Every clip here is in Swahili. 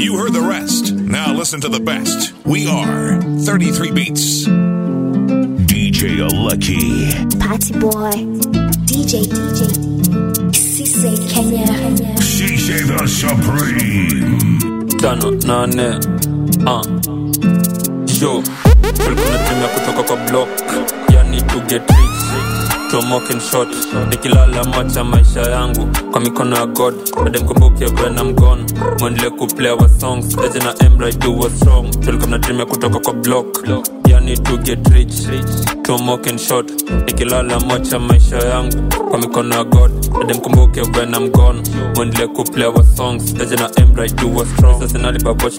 You heard the rest. Now listen to the best. We are 33 Beats. DJ Lucky. Party boy, DJ, DJ, Sise Kenya. Shisha the Supreme. tano nane uh. yo tulikuwa natumia kutoka kwa block yani to get rich. Tomoken shot nikilala macha maisha yangu kwa mikono ya god. Ademkumbuke when I'm gone. Mwendele kuplay our songs eje na emra do was strong tulikuwa natumia kutoka kwa block. Yani to get rich. Tomoken shot nikilala macha maisha yangu kwa mikono ya god. Ademkumbuke when I'm gone. Mwendele kuplay our songs eje na do was strong sasa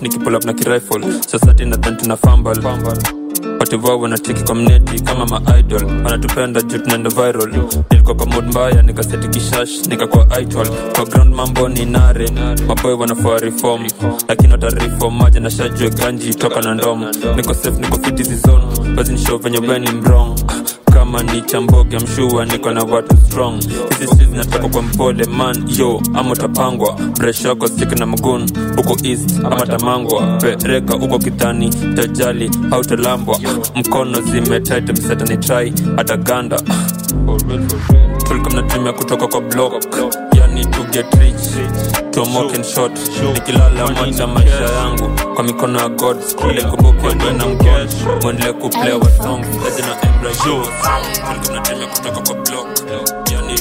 nikipull na kirifle. Society na wativao wanacheki kwa mneti kama maidol wanatupenda juu tunaenda viral. Nilikuwa kwa mood mbaya nikaseti kishash nikakuwa idol. Kwa ground mambo ni nare maboy wanafaa reform lakini watareform maja na shajue ganji toka na ndomo niko safe niko fit hizi zone. Venye weni mrong kama ni chamboge mshua niko na watu strong. Hizi kwa mpole man yo ama utapangwa bresh yako sik na mgun huko east ama tamangwa. Pereka huko kitani tajali hautalambwa. Mkono zimetaita hata ganda tulikamnatumia kutoka kwa block yani to get rich. Tomoken shot nikilala macha maisha yangu. Kwa mikono ya god wena mkon mwendele kuplay wa songs eje na embra show. kutoka kwa block. Yani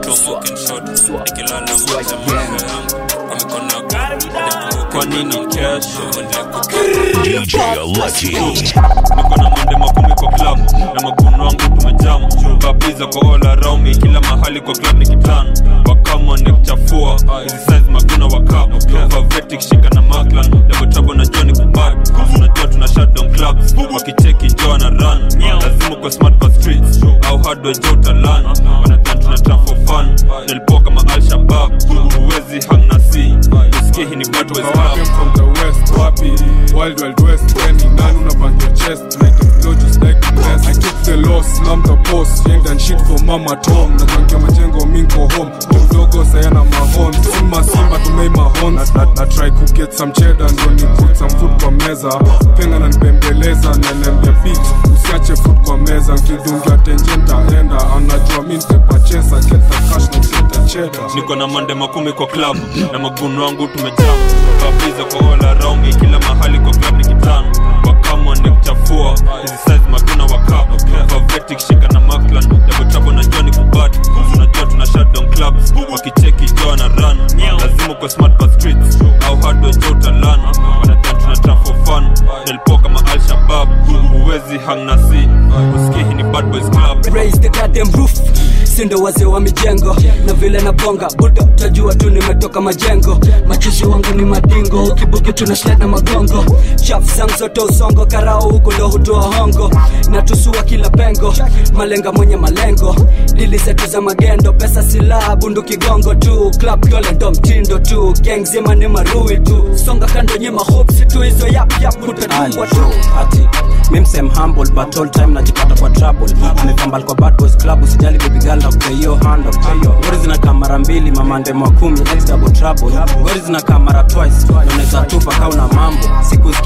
tomoken shot nikilala macha maisha yangu. Kwa mikono ya god. kwa nini kesho mwendele kuplay DJ Lucky. niko na kabiza kwa all around me kila mahali kwa club nikiplan. Wakama ni kuchafua hizi size maguna wakap favetic kishika na maklan double trouble na Johnny kubad unajua tuna shutdown clubs. Wakicheki joa na run. Lazima kwa smart kwa streets. Au hardware jo utalan. Wanadhan tuna trap for fun. Nilipoa kama al shabab. Huwezi hang na si usikie hii ni came from the west, wapi? Wild Wild West, when nani unapangia chest? Like a flow just like I took the loss, slammed the post Yanked and shit for mama Tom. Natankia majengo minko home. Mdogo sayana mahon Simba simba tumei mahon na, na, na try to get some cheddar Ndo ni put some food kwa meza. Penga na nipembeleza Nelembia beat. Usiache food kwa meza Nkidungia tenje ntaenda Anajua mi nitepachesa Get the cash na usiete cheddar. Niko na mande makumi kwa club na maguno wangu tumejam. Kabiza kwa all around kila mahali kwa club ni kitano wakama ni kuchafua hizi size maguna wakap favetic shika na Maclan double trouble na Johnny kubad unajua tuna shutdown clubs wakicheki joa na run. Lazima kwa smart kwa streets. Au hardware jo utalan wanadhan tuna trap for fun. Nilipoa kama al shabab. Uwezi hang na si Usiki hii ni bad boys club. Raise the goddamn roof. Sindo wazee wa mijengo? Na vile na bonga. Budo tajua tu nimetoka majengo. Machizi wangu ni madingo. Ukibuki tuna sled na magongo. Chaf sang zote usongo. Karao huko ndo hutoa hongo. Na tusua kila pengo malenga mwenye malengo. Dili zetu za magendo pesa silaha bundu kigongo tu. Club dole ndo mtindo tu. Gang zima ni marui tu. Songa kando nyima hopsi tu hizo yap yap utatungwa tu. Ati mimsem humble but all time najipata kwa trouble. Amepambal kwa bad mara mbili mamande mwa kumi kauna siku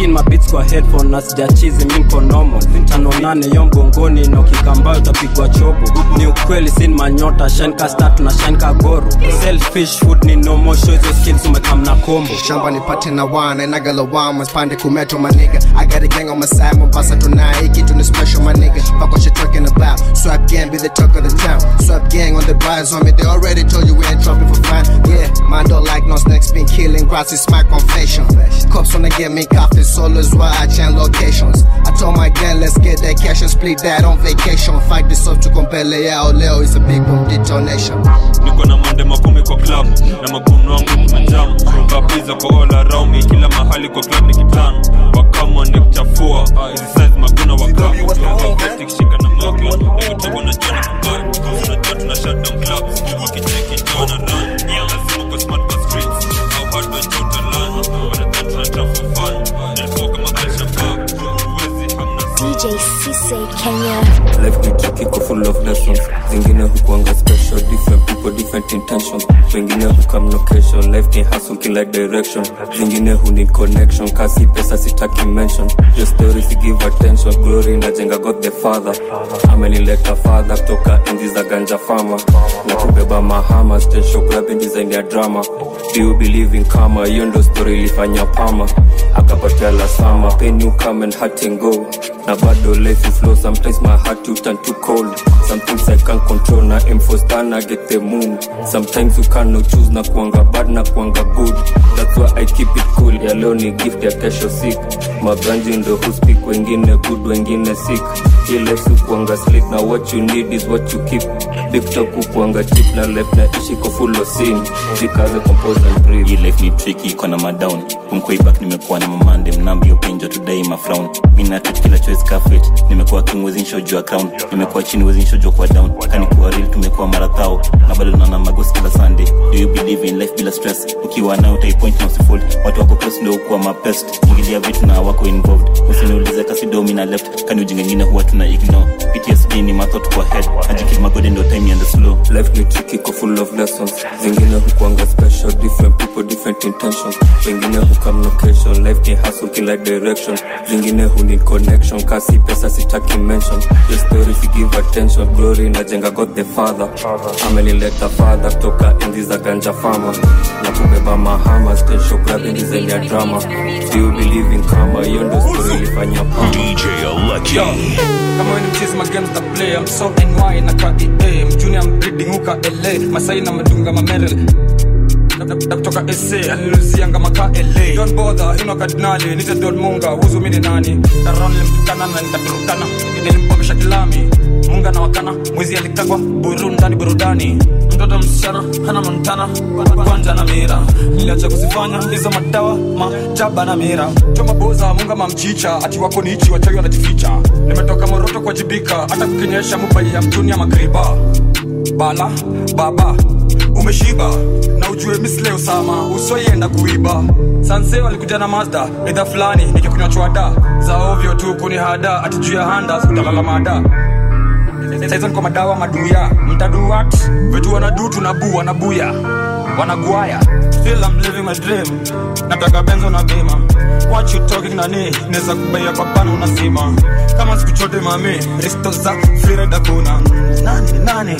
skin mabits kwa headphone na sijachizi mi nko normal tano nane yo mgongoni na ukikambayo utapigwa chobo ni ukweli sin manyota shine ka star tuna shine ka goro. Selfish food ni no more show hizo skills umekam na kombo shamba nipate na wana inagalawama spande kumeto maniga I got a gang on my side Mombasa tonight kitu ni special my nigga. Fuck what you talking about. Swap gang be the talk of the town. Swap gang on the rise on me they already told you we ain't trouble for fun. Yeah man don't like no snakes been killing grass is my confession. Cops wanna get me coffee solo is why I change locations. I told my gang let's get that cash and split that on vacation. Fight this up to compele yao leo is a big boom detonation. Niko na mande makumi kwa club na maguno wangu tumejam kabiza kwa all around me kila mahali kwa club ni kitano wakama ni kuchafua hizi size maguna wakap favetic shika na maklan double trouble na Johnny kubad unajua tuna shutdown clubs wakicheki joa na run lazima life ni tricky kwa full of lessons zingine hukuanga special different people different intentions. Wengine hukam location life ni hustle kila direction. Zingine huni connection kasi pesa sitaki mention. Your story si give attention glory najenga god the father. Amenileta father kutoka enzi za ganja fama na kubeba mahama station grabbing design ya drama. Do you believe in karma? Hiyo ndo story ilifanya pama akapatia lasama pain you come and hurt and go. Na bado life flow sometimes my heart you turn to cold. Sometimes i can't control na aim na get the moon. Sometimes you cannot choose na kuanga bad na kuanga good. That's why i keep it cool ya leo ni gift ya kesho sick. Magranji ndo who speak wengine good wengine sick. Hii life kuanga slick na what you need is what you keep. Big talk kukuanga chip na left na ishi ko full of sin. Jikaze compose and breathe. Hii life ni tricky iko na madown. Kumkoibak nimekuwa na mamande mnambio my frown. Mafrown minatut kila choice kafet nimekuwa king wezinsho juu crown nimekuwa chini wezinsho juu kwa down. Kanikuwa real tumekuwa marathao na bado naona magos kila sunday. Do you believe in life bila stress? Ukiwa nayo utaipoint na usifold. Watu wako close ndio ukuwa mapest. Ingilia vitu na wako involved. Usiniulize kasi domi na left. Kani ujinga ingine huwa tuna ignore. Ptsd ni mathot kwa head. Ajikid magode ndo time and slow. Life ni tricky iko full of lessons. Zingine hukuanga special different people different intentions. Wengine hukamnokation life ni hustle kila direction. Zingine huni connection. Kasi pesa sitaki mention. Your story si give attention. Glory najenga god the father. Amenileta father toka enzi za ganja fama na kubeba mahama station grabbing design ya drama. Do you believe in karma? Hiyo ndo story ilifanya pama DJ Lucky. Yo, kama wewe mchezi magames na play. I'm so NY na ka EA mjuni I'm breeding uka LA Masai na madunga mamerel. na kutoka SA aliluzianga maka LA don bother hino kardinali nite Don Munga huzu mini nani? Taron nilimtukana na nikaturukana nilimpongesha kilami? Munga na wakana mwizi alikagwa burundani burudani. Mtoto msichana hana montana kwanja na mira. Niliacha kuzifanya hizo madawa majaba na mira. Choma boza munga mamchicha ati wako nichi wachawi wanajificha. Nimetoka moroto kwa jibika hata kukinyesha mubai ya mtuni ya magriba bala baba umeshiba. Na ujue misle usama usoienda kuiba. Sanse walikuja na mazda idha fulani nikikunywa chwada. Za ovyo tu kunihada ati juu ya handas utalala mada. Saizo kwa madawa maduya. Mtaduat vitu wanadutu nabu wanabuya. Wanagwaya Still I'm living my dream. Nataka benzo na bima. What you talking nani neza kubaya papana unasima. Kama siku chote mami risto za fireda kuna. Nani nani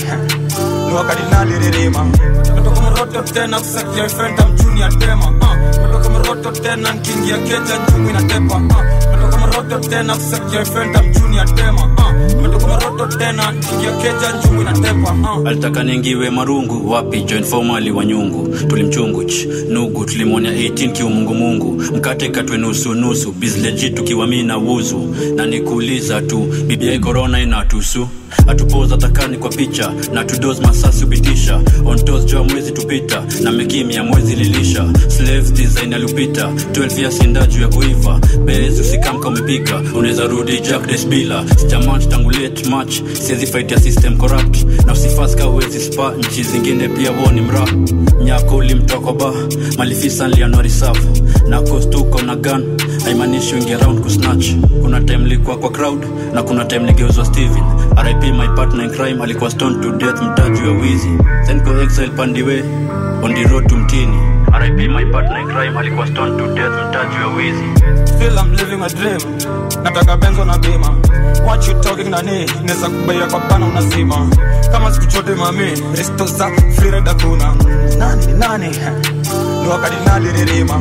ni kardinali Ririma. Natoka Moroto tena kusakia fenta mjuni ya tema. Uh, metoka mroto tena nkiingia keja njumi inatepa. Natoka Moroto tena kusakia fenta mjuni ya tena keja alitaka ningiwe marungu wapi join formali wa nyungu? Tulimchunguch nugu tulimwonya 18 kiumungumungu mkate katwe nusu nusu tukiwa mi na wuzu. Na nikuuliza tu bibia korona inatusu atupoza takani kwa picha na tudos masasi upitisha ontos jua mwezi tupita na mekimya mwezi lilisha. Slave design aliupita 12 ya juu ya kuiva. Bezi usikamka umepika unaweza rudi jack desbila sijamanch tangu late match siezi fight system corrupt. Na usifaska uwezi spa nchi zingine pia woni mra nyako ulimtoko ba malifisa nlianwari safu na na haimaanishi wingi around kusnatch kuna time likuwa kwa crowd na kuna time ligeuzwa steven. Rip my partner in crime alikuwa stone to death mtaju ya wizi. Senko exile pandiwe on to mtini. Rip my partner in crime alikuwa stone to death mtaju ya wizi. Still I'm living a dream. Nataka benzo na bima. What you talking nani? Neza kubaia kwa pana unazima. Kama siku chote mami risto za fireda kuna nani nani ni wakati naliririma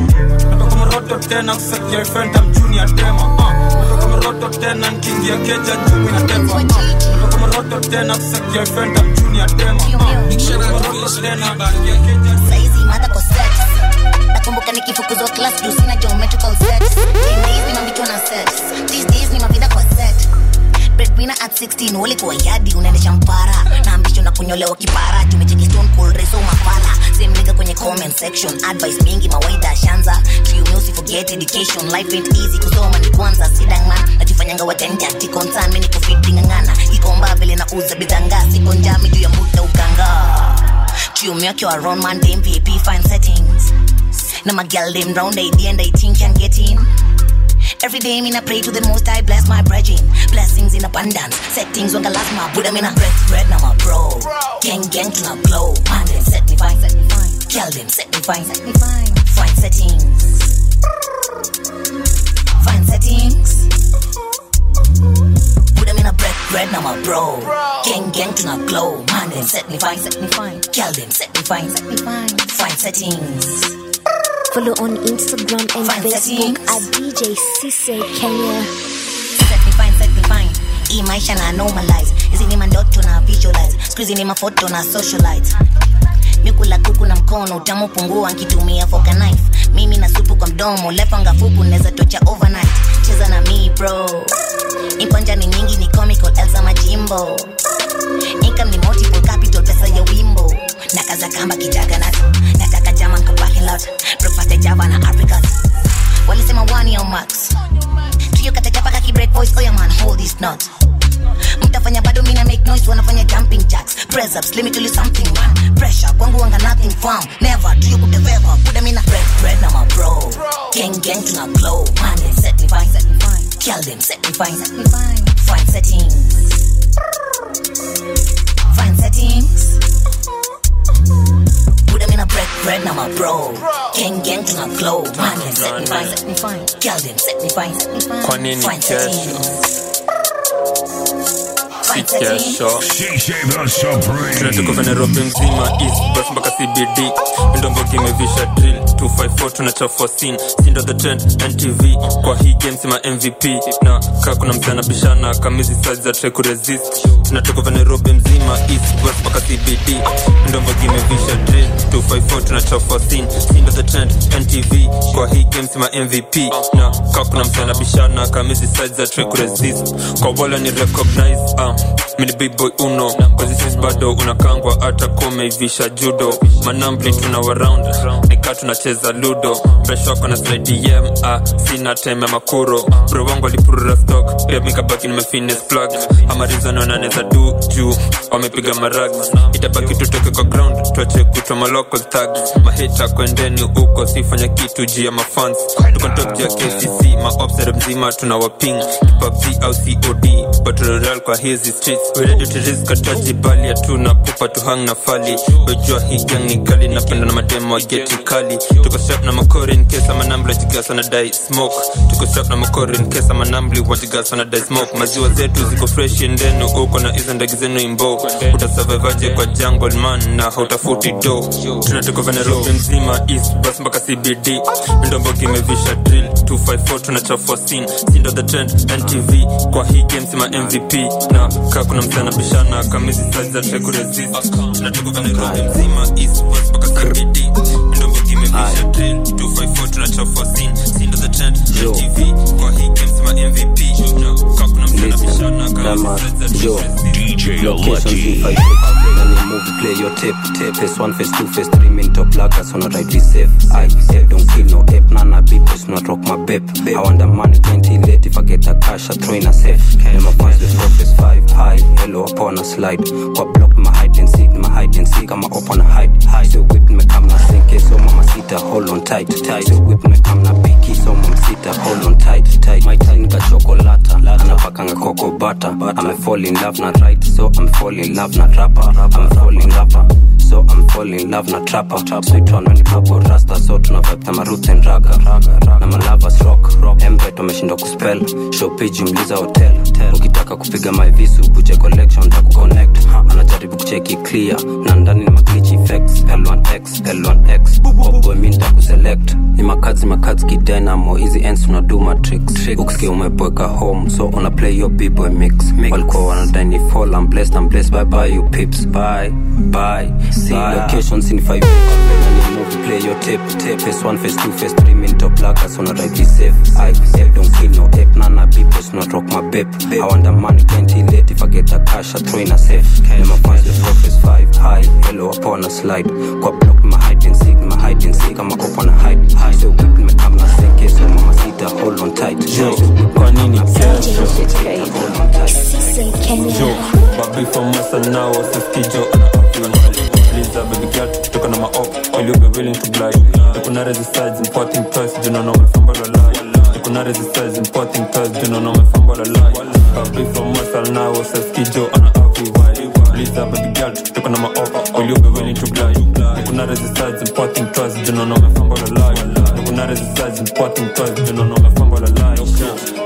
natoka mroto tena kusakia fenta mjuni ya tema uh, natoka mroto tena nkiingia keja njumi na tepa uh, natoka mroto tena kusakia fenta mjuni ya tema uh, natoka mroto tena nkiingia keja saizi mada kwa sex nakumbuka nikifukuzwa class juu sina geometrical set Ten days ni mambitwa na set these days ni mavida kwa set breadwinner at 16 walikuwa yadi unaendesha mpara. Na ambition na kunyolewa kipara tumecheki stone cold reso mafala. Same nigga kwenye comment section advice mingi mawaida shanza. Triume usiforget education life ain't easy kusoma ni kwanza sidangman najifanyanga wajanja tikonsan mini kufidingangana ikomba vile na uza bidanga siko njami juu ya muda ukanga. Triume wa Ron man dem vip fine settings. Na magal girl round they and they think can get in Every day, me I pray to the most I bless my brethren. Blessings in abundance. Set things on the last my Buddha me na bread, bread, now my bro. Gang gang tuna glow. Man them set me fine, set me fine. Kill them set me fine, set me fine. Fine settings. Fine settings. Put them in a bread, bread, now my bro. Gang, gang to not glow. Man, them set me fine, set me fine. Girl, them set me fine, set me fine. Fine settings. Follow on Instagram and Fine Facebook at DJ Cisse Kenya. Set me fine, set me fine. Hii maisha na normalize. Hizi ni mandoto na visualize. Squeezy ni mafoto na socialite. Mikula kuku na mkono utamu pungua nkitumia fork and knife. Mimi na supu kwa mdomo, lefanga fupu neza tocha overnight. Cheza na mi bro. Impanja ni nyingi ni comical Elsa Majimbo. Income ni multiple capital pesa ya wimbo. Nakaza kamba kijaga nato. Nataka jama nka parking lot. Breakfast ya Java na apricot. Walisema one your max. Trio kataja paka ki break voice. Oh yeah man, hold this knot. mtafanya bado mina make noise. Wanafanya jumping jacks. Press ups let me tell you something man. Pressure kwangu wanga nothing firm never do you have ever put them in a bread bread na my bro. Gang gang tuna glow. Man them set me fine. Set me fine kill them set me fine. Set me fine fine settings. Fine settings. put them in a bread bread na my bro gang gang tuna glow man set me fine set me fine. Them set me fine set me fine. Fine kesho? settings si kesho DJ the tunatoka venerobi mzima east bus mpaka cbd ndombo kimevisha drill 254 tunachafua scene. Sindo the trend ntv kwa hii game sima mvp na kaa kuna mchana bishana kamizi size za try kuresist tunatoka venerobi mzima east bus mpaka cbd ndombo kimevisha drill 254 tunachafua scene. Sindo the trend ntv kwa hii game sima mvp na kaa kuna mchana bishana kamizi size za try kuresist kwa wala ni recognize uh, mini big boy uno. Kwa bado unakangwa hata kumeivisha judo. Manambli tuna waround. Nika tunacheza ludo. Mresh na slidm ah, sina time ya makuro. Bro wangu alipurura stock. Pia mikabaki nimefines plug. Amarizanonaneza du juu wamepiga marag. Itabaki tutoke kwa ground tuache kutwa malocal tag mahita kwendeni huko sifanya kitu juu ya mafans tuko juu ya kcc maobsere mzima tunawaping pubg au cod battle kwa hizi streets we ready to risk ataji bali hatuna pupa tu hang na fali. Wejua hii gang ni kali napenda na mademo wa geti kali. Tuko strap na makori in case ama nambli wajigasa na dai smoke. Tuko strap na makori in case ama nambli wajigasa na dai smoke. Maziwa zetu ziko fresh ndenu uko na hizo ndege zenu imbo utasurvivaje kwa jungle man na hautafuti do tunatoka venerobi nzima east bus mpaka cbd ndombo kimevisha drill 254 tunachafua scene. Sindo the trend ntv kwa hii game sima mvp na kaa kuna mchana bishana kamizi size za try tunatoka venerobi mzima east bus mpaka cbd ndombo kimevisha drill 254 tunachafua scene. Sindo the trend ntv kwa hii game mvp kuna bishana kamizi za DJ Lucky. I you move, play your tape, tape. Phase one, phase two, phase three, main top laggers on eh. a right, be safe eh, I safe, don't kill no ape, nana beep, it's not rock my babe I want the money, plenty late, if I get the cash, I throw in a safe my fans with four, phase five, high, hello upon a slide. Kwa block, my hide and seek, my hide and seek, I'm up on a hide High, so whip me, come na sink, so mama sita, hold on tight, tight. So whip me, come na picky, so mama sita, hold on butter. I'm fall in love, not right, so I'm fall love, not rapper. I'm fall rapper. So I'm fall love na trapper. Sweet one when bubble rasta So tuna vibe kama roots and raga. Na malavas rock. Embet wameshindwa kuspell. Show page mliza hotel. Ukitaka kupiga my visu Buje collection ta kuconnect Anajaribu kucheki clear. Na ni maglitch effects L1X, L1X Boboy mi nitakuselect Ni makazi makazi kidynamo Hizi ends unadu matrix. Ukisikia umeboeka home So una play your b-boy mix. Walikuwa wanadai ni fall I'm blessed, I'm blessed Bye bye you pips Bye, bye See locations in 5 When you move play your tape Tape. Phase 1, phase 2, phase 3 Min top laggers on a right be safe. I safe don't kill no ape Nana people not rock my babe I want the money can't late If I get the cash I throw in a safe. Fans with 4 phase 5 High, hello upon a slide. Kwa block my hide and seek My hide and seek I'm up on a hide So whip me come na sink So mama sita hold on tight. Yo, kwa nini kesho Hold on tight. Cisse Kenya. jo babi for masa nao siskijo Liza baby girl tukitoka na maop will you be willing to glide tukuna resistance importing toys. Do not know my fumble or lie tukuna resistance importing toys. Do not know my fumble or lie babi for masa nao siskijo ana avi vibe Liza Liza baby girl tuko na you be willing to glide. Nikuna resistance importing trust do not know me fumble a lie. Nikuna resistance importing trust do not know me fumble a lie.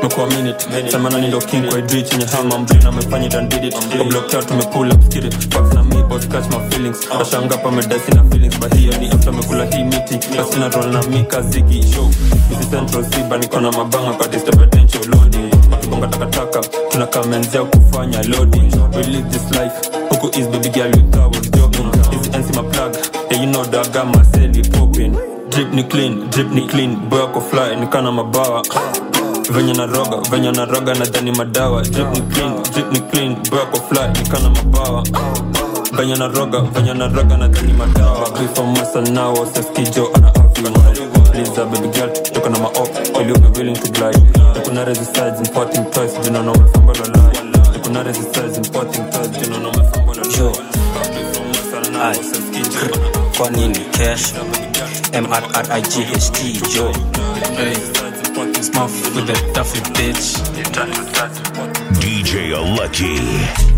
Mekuwa minute Semana ni ndo king kwa idri chenye hama mbrina amefanya it and did it. Kwa block out tume pull up skid it. Fucks na me boss catch my feelings. Ashanga pa medasi na feelings. But hiyo ni after mekula hii miti. Basi na roll na mika zigi show. Misi central siba niko na mabanga kwa disturb attention loading. Wakibonga takataka tunakamenzea kufanya loading. We live this life Huku is baby girl you was joking Easy NC my plug. Yeah you know that I got my celly popping. Drip ni clean, drip ni clean. Boy ako fly, nikana mabawa venye na roga venye na roga na dhani madawa. Drip ni clean drip ni clean. Boy ako fly nikana mabawa venye na roga venye na roga na dhani madawa. Before masa now seskijo ana afya Please, baby girl, took na maop. Will you be willing to glide? On resistance, importing toys, do not know my fumble a lie. Took on resistance, importing toys, do not know my lie. Ai, kwa nini cash mrright jo. DJ Lucky.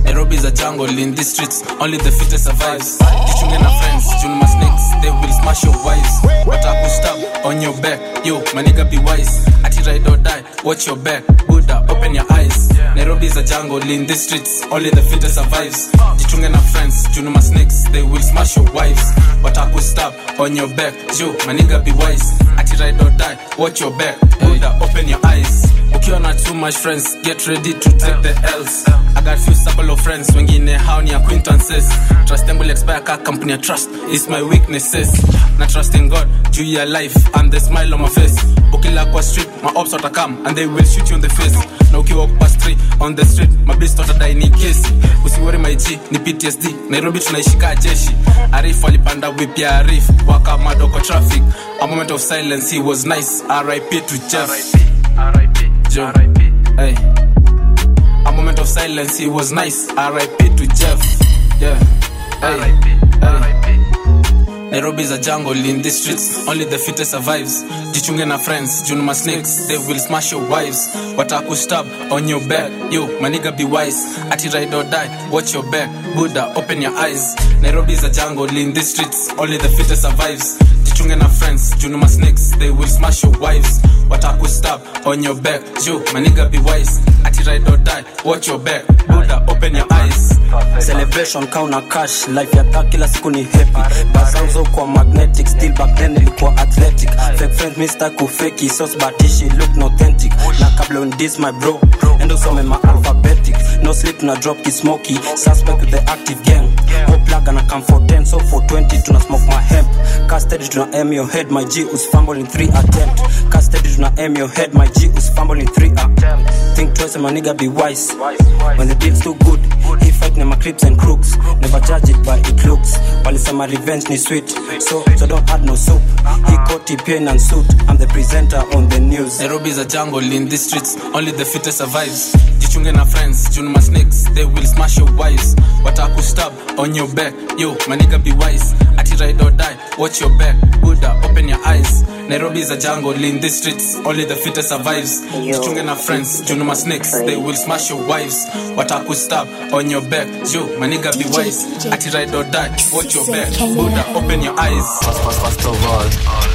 Nairobi's a jungle in these streets, only the fittest survives. Jichunge na friends, Junima snakes, they will smash your wives. Wataku stab on your back, yo, my nigga be wise. Ati ride or die, watch your back, Buddha, open your eyes. Nairobi's a jungle in these streets, only the fittest survives. Jichunge na friends, Junima snakes, they will smash your wives. Wataku stab on your back, yo, my nigga be wise. Ati ride or die, watch your back, Buddha, open your eyes. Ukiwa na too much friends, get ready to take the L's. I got few circle of friends, wengine hao ni acquaintances. Trust will expire ka company I trust is my weaknesses. Na trust in God, juu ya life and the smile on my face. Ukila kwa street, my ops wata come and they will shoot you in the face. Na ukiwa past street on the street, my beast watadai ni kesi. Usiwori my G, ni PTSD. Nairobi tunaishika jeshi. Arif alipanda whip ya Arif, wakamado kwa traffic. A moment of silence, he was nice. RIP to Jeff. Joe. Hey. A moment of silence, he was nice. RIP to Jeff. Yeah. Hey. Hey. Nairobi's a jungle in these streets, only the fittest survives. Jichunge na friends, Junuma snakes, they will smash your wives. Wataku stab on your back, yo, my nigga be wise. Ati ride or die, watch your back, Buddha, open your eyes. Nairobi's a jungle in these streets, only the fittest survives. Jichunge na friends, Junuma snakes, they will smash your wives. Wataku stab on your back, yo, my nigga be wise. Ati ride or die, watch your back, Buddha, open your eyes. celebration kauna cash. Life ya ta kila siku ni happy bazanzo kwa magnetic still back then ilikuwa athletic. Fake friends mr kufeki sauce batishi look no authentic. Na kabla on this my bro. Endo some ma alphabetic. No sleep na drop ki smoky. Suspect with the active gang na come for 10 so for 20 tuna smoke my hemp. Custody tuna aim your head my g us fumble in 3 attempt. Custody tuna aim your head my g us fumble in 3 attempt. Think twice my nigga be wise. When the deal's too good he fight na my clips and crooks. Never judge it by it looks. Walisema revenge ni sweet. So so don't add no soup. He got pain and suit. I'm the presenter on the news. Nairobi's a jungle in these streets, only the fittest survives. Jichunge na friends, june my snakes, they will smash your wives. Wataku stab on your back, yo, my nigga be wise. Ati ride or die, watch your back, Buddha, open your eyes. nairobi is a jungle in these streets, only the fittest survives. Jichunge na friends, june my snakes, they will smash your wives. Wataku stab on your back, yo, my nigga be wise. Ati ride or die, watch your back, Buddha, open your eyes. First, first, first of all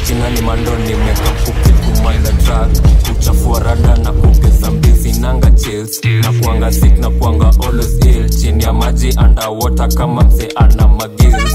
jina ni mando nimeka mfupi kumanda track kuchafua rada na kuongeza mbizi nanga chills. Na kuanga sick na kuanga always ill. Chini ya maji underwater kama mse ana magills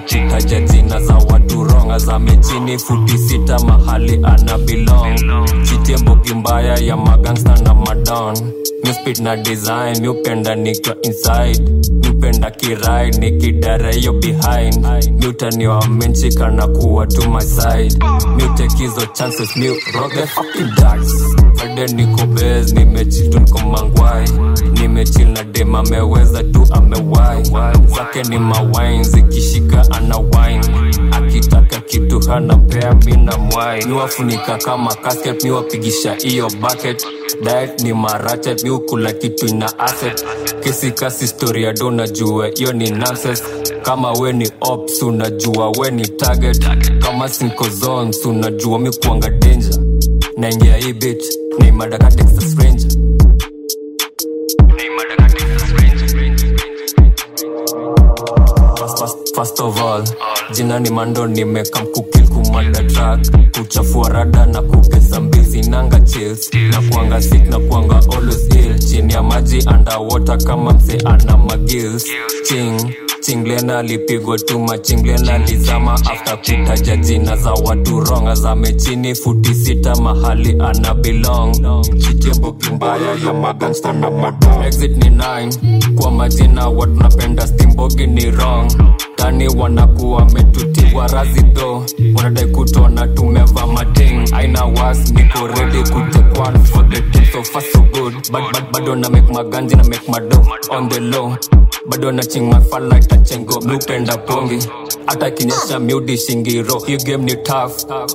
lizama after kutaja jina za watu ronga za mechini futi sita mahali ana belong. Chitemboki mbaya ya magangsta na madon. Mispit na design miupenda nikiwa inside. Miupenda kirai nikidara hiyo behind. Miutaniwa menchika na kuwa to my side. Miutekizo chances miu rock fucking dice. Friday niko bes nimechitu niko nimechil na ameweza tu amewai zake ni mawain zikishika ana wain akitaka kitu hana pea mina mwai. Niwafunika kama kasket niwapigisha hiyo bucket. Diet ni marachet miukula kitu ina asset. Kesi kasi historia do najua hiyo ni nonsense. Kama we ni ops unajua we ni target. Kama sinkozons unajua mi kuanga danger. Naingia hii bitch ni madaka texas ranger first of all jina ni mando nimekam kukil kumanda track kuchafua rada na kugesa mbizi nanga chills. Na kuanga sick na kuanga always chini ya maji underwater kama mse ana magills. Ching chinglena alipigwa tuma chinglena alizama afta kutaja jina za watu ronga za mechini. Futi sita mahali ana belong. Kitembo kimbaya ya magangsta na exit ni 9 kwa majina watu napenda stimbogi ni wrong tani wanakuwa metutiwa razi tho wanadai kutona tumeva mating. Aina was niko redi kutekwan bado na make maganji na make mado on bado na ching mafala tachengo miupenda pongi. Hata kinyesha miudi shingiro hiyo game ni tough.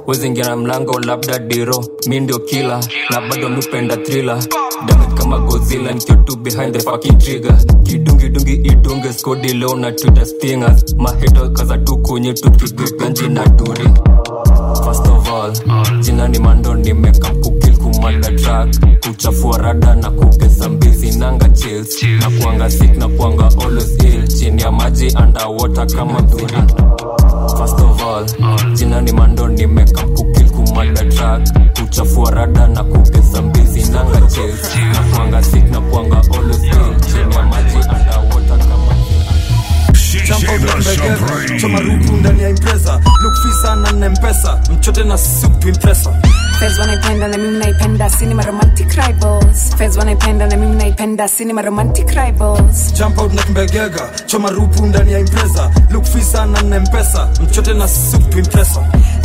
Wezingia na mlango labda diro. Mi ndio kila na bado miupenda thriller. Damage kama godzilla nikiwa tu behind the fucking trigger. Kidungidungi idunge skodi leo na twitter stingers. Maheto kaza tu kunye tukigeganji na duri. First of all jina ni mando nimekam kukil kumanda track kuchafua rada na kugesa mbizi nanga chills. Na kuanga sick na kuanga always ill. Chini ya maji underwater kama mzuri first of all jina ni mando nimekam kukil kumanda kuchafua rada na kupesa mbizi nanga chills na kuanga sick na kuanga ill chini ya maji andawota kama chamarupu ndani ya impresa lukfisa na nempesa mchote na supu impresa Fez wanaipenda na mimi naipenda. Cinema romantic rivals. Fez wanaipenda na mimi naipenda. Cinema romantic rivals. Jump out na kimbegega. Choma rupu ndani ya impresa lukfisa na nempesa mchote na supu impresa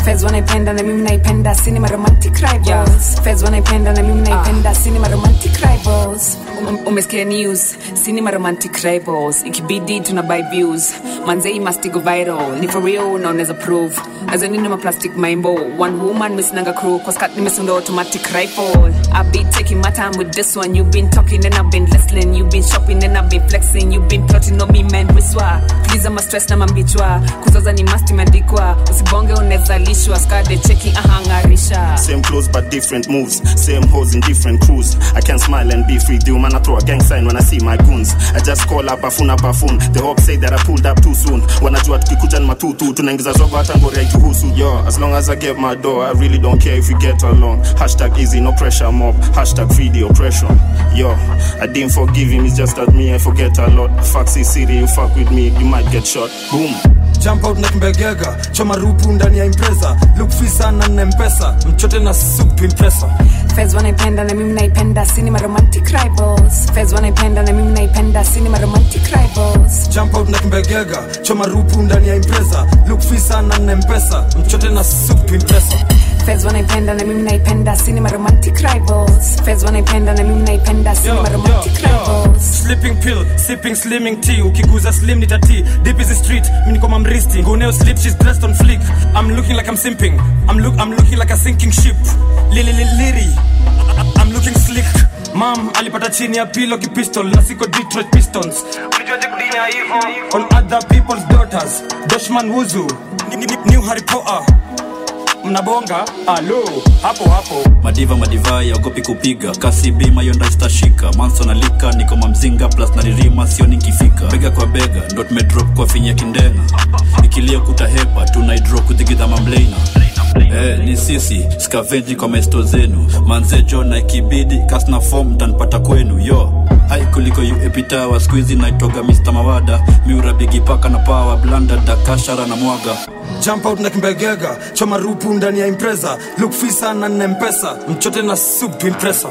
Fez wanaipenda na mimi naipenda cinema romantic rivals. Fez wanaipenda na mimi naipenda cinema romantic rivals. Um- umesikia news? Cinema romantic rivals. Ikibidi tuna buy views. Manzei must go viral. Ni for real na unaweza prove. Azanini ma plastic maimbo? One woman misinanga crew. Kwa skat nimesunda automatic rifle. I be taking my time with this one. You've been talking and I've been listening. You've been shopping and I've been flexing. You've been plotting on me man. Wiswa please I'm a stress na mambichwa kuzaza ni must imeandikwa. Usibonge unaweza skade cheki ahangarisha Same clothes but different moves. Same hoes in different crews. I can smile and be free. The man I throw a gang sign when I see my goons. I just call up afuna bafun. The hope say that I pulled up too soon. Wanajua tukikuja ni matutu. Tunaingiza zogo hata ngori haituhusu. Yo, as long as I get my door, I really don't care if we get along. Hashtag easy, no pressure mob. Hashtag free the oppression. Yo, I didn't forgive him. It's just that me, I forget a lot. Foxy City, you fuck with me, you might get shot. Boom. Jump out na kimbegega choma rupu ndani ya impreza lukfisa na nempesa mchote na supu impresa Fez wanaipenda na mimi naipenda cinema romantic rivals. Fez wanaipenda na mimi naipenda cinema romantic rivals. Jump out na kimbegega choma rupu ndani ya impreza lukfisa na nempesa mchote na supu impresa Fez wanaipenda na mimi naipenda. Cinema romantic rivals. Fez wanaipenda na mimi naipenda. Cinema romantic rivals. Sleeping pill sipping slimming tea. Ukiguza slim ni tati deep is the street mimi niko mamristi. Nguneo slip, she's dressed on fleek. I'm looking like i'm simping. I'm look i'm looking like a sinking ship. Lili li, liri. I'm looking slick. Mam alipata chini ya pilo kipistol na siko detroit pistons. Ulijuaje kudinya hivyo. On other people's daughters. Doshman wuzu. New harry potter mnabonga alo hapo hapo. Madiva madivai yaogopi kupiga. Kasi bima yonda stashika manso nalika niko mamzinga plus naririma sio nikifika. Bega kwa bega ndo tumedrop kwa finya kindena ikilia kutahepa tunaidro kudhigidha mamleina Eh, ni sisi skavenji kwa maesto zenu. Manzejo na ikibidi kasna fom tanpata kwenu yo hai kuliko uepitawa skuizi naitoga mr mawada. Miura bigipaka na pawa blanda dakashara na mwaga. Jump out na kimbegega choma rupu ndani ya impreza. Look fisa na nempesa mchote na supu impresa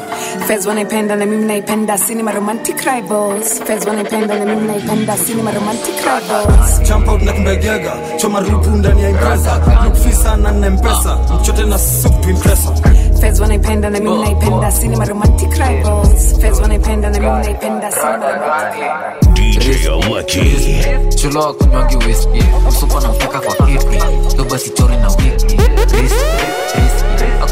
Fez wanaipenda na mimi naipenda cinema romantic rivals. Fez wanaipenda na mimi naipenda cinema romantic rivals. Jump out na kimbegega choma rupu ndani ya impreza. Look fisa na nempesa mchote na supu impresa Fez wanaipenda na mimi naipenda cinema romantic rivals. Fez wanaipenda na mimi naipenda cinema romantic rivals. DJ Lucky. chuloa kunywangi whisky msupa na mpaka kwa kipi doba sichori na wiki riski riski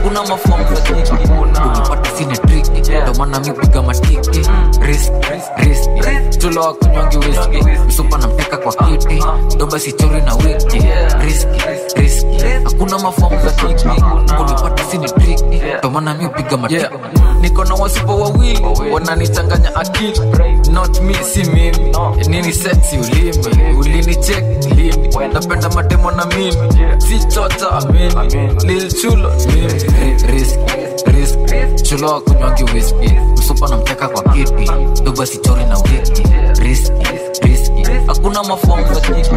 hakuna mafomu kunipata sine triki ndomana mipiga matiki riski cholo wiski msupa nampeka kwa kiti. Doba sichori na wiki riski riski hakuna mafomu za triki tomana mi matiki niko na wasipo wawili. Wananichanganya akili. Not me si mimi. Nini sexy ulimi? Ulini chek lini napenda mademo na mimi. Si chocha mimi. Lilchulo mimi riski riski chulo akunywangi wiski msupa nampeka kwa kiti doba sichori na wiki hakuna mafomu za kiki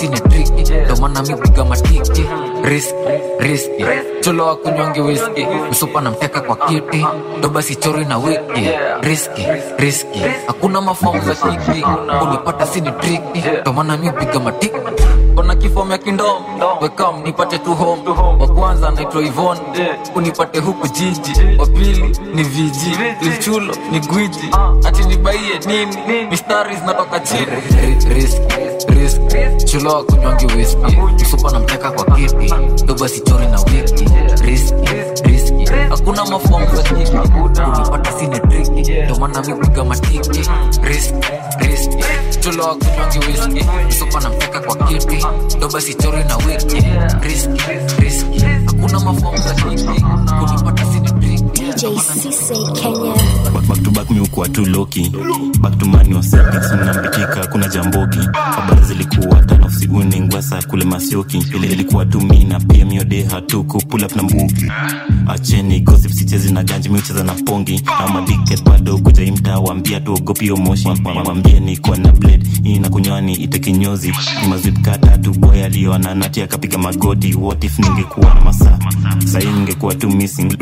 sine triki. Ndomana mipiga matiki. Riski riski chulo akunywangi wiski msupa nampeka kwa kiti doba sichori na wiki. Riski riski hakuna mafomu za kiki sine triki. Ndomana mipiga matiki kifom ya kindom wekam nipate tu home. Wa kwanza naitwa ivon unipate huku jiji. Wa pili ni viji. Lichulo ni gwiji. Ati nibaie nini? Mistari zinatoka chini. Risk risk. chulo wiski msupa namteka kwa kipi? Doba sichori na wiki. Riski riski hakuna mafomu za kiki unipata sine triki ndomana mipiga matiki. Matiki riski riski chulo akunywangi wiski msupa namteka kwa kiti doba chori na wiki. Riski riski hakuna mafomu za kiki kunipata sini Cisse Kenya. Back, back to back mi ukuwa loki back to man settings mnambitika kuna jamboki habari zilikuwa tano siguni ngwasa kule masioki ile ilikuwa tu mi na pia miode hatuku pull up na mbuki acheni gossip sichezi na ganji miucheza na pongi ama diket bado kuja imta waambia tu ogopi moshi wambie niko na blade hii na kunywani ite mazwip kata tu boy aliona nati akapiga magoti what if ningekuwa masaa sahii ningekuwa tu missing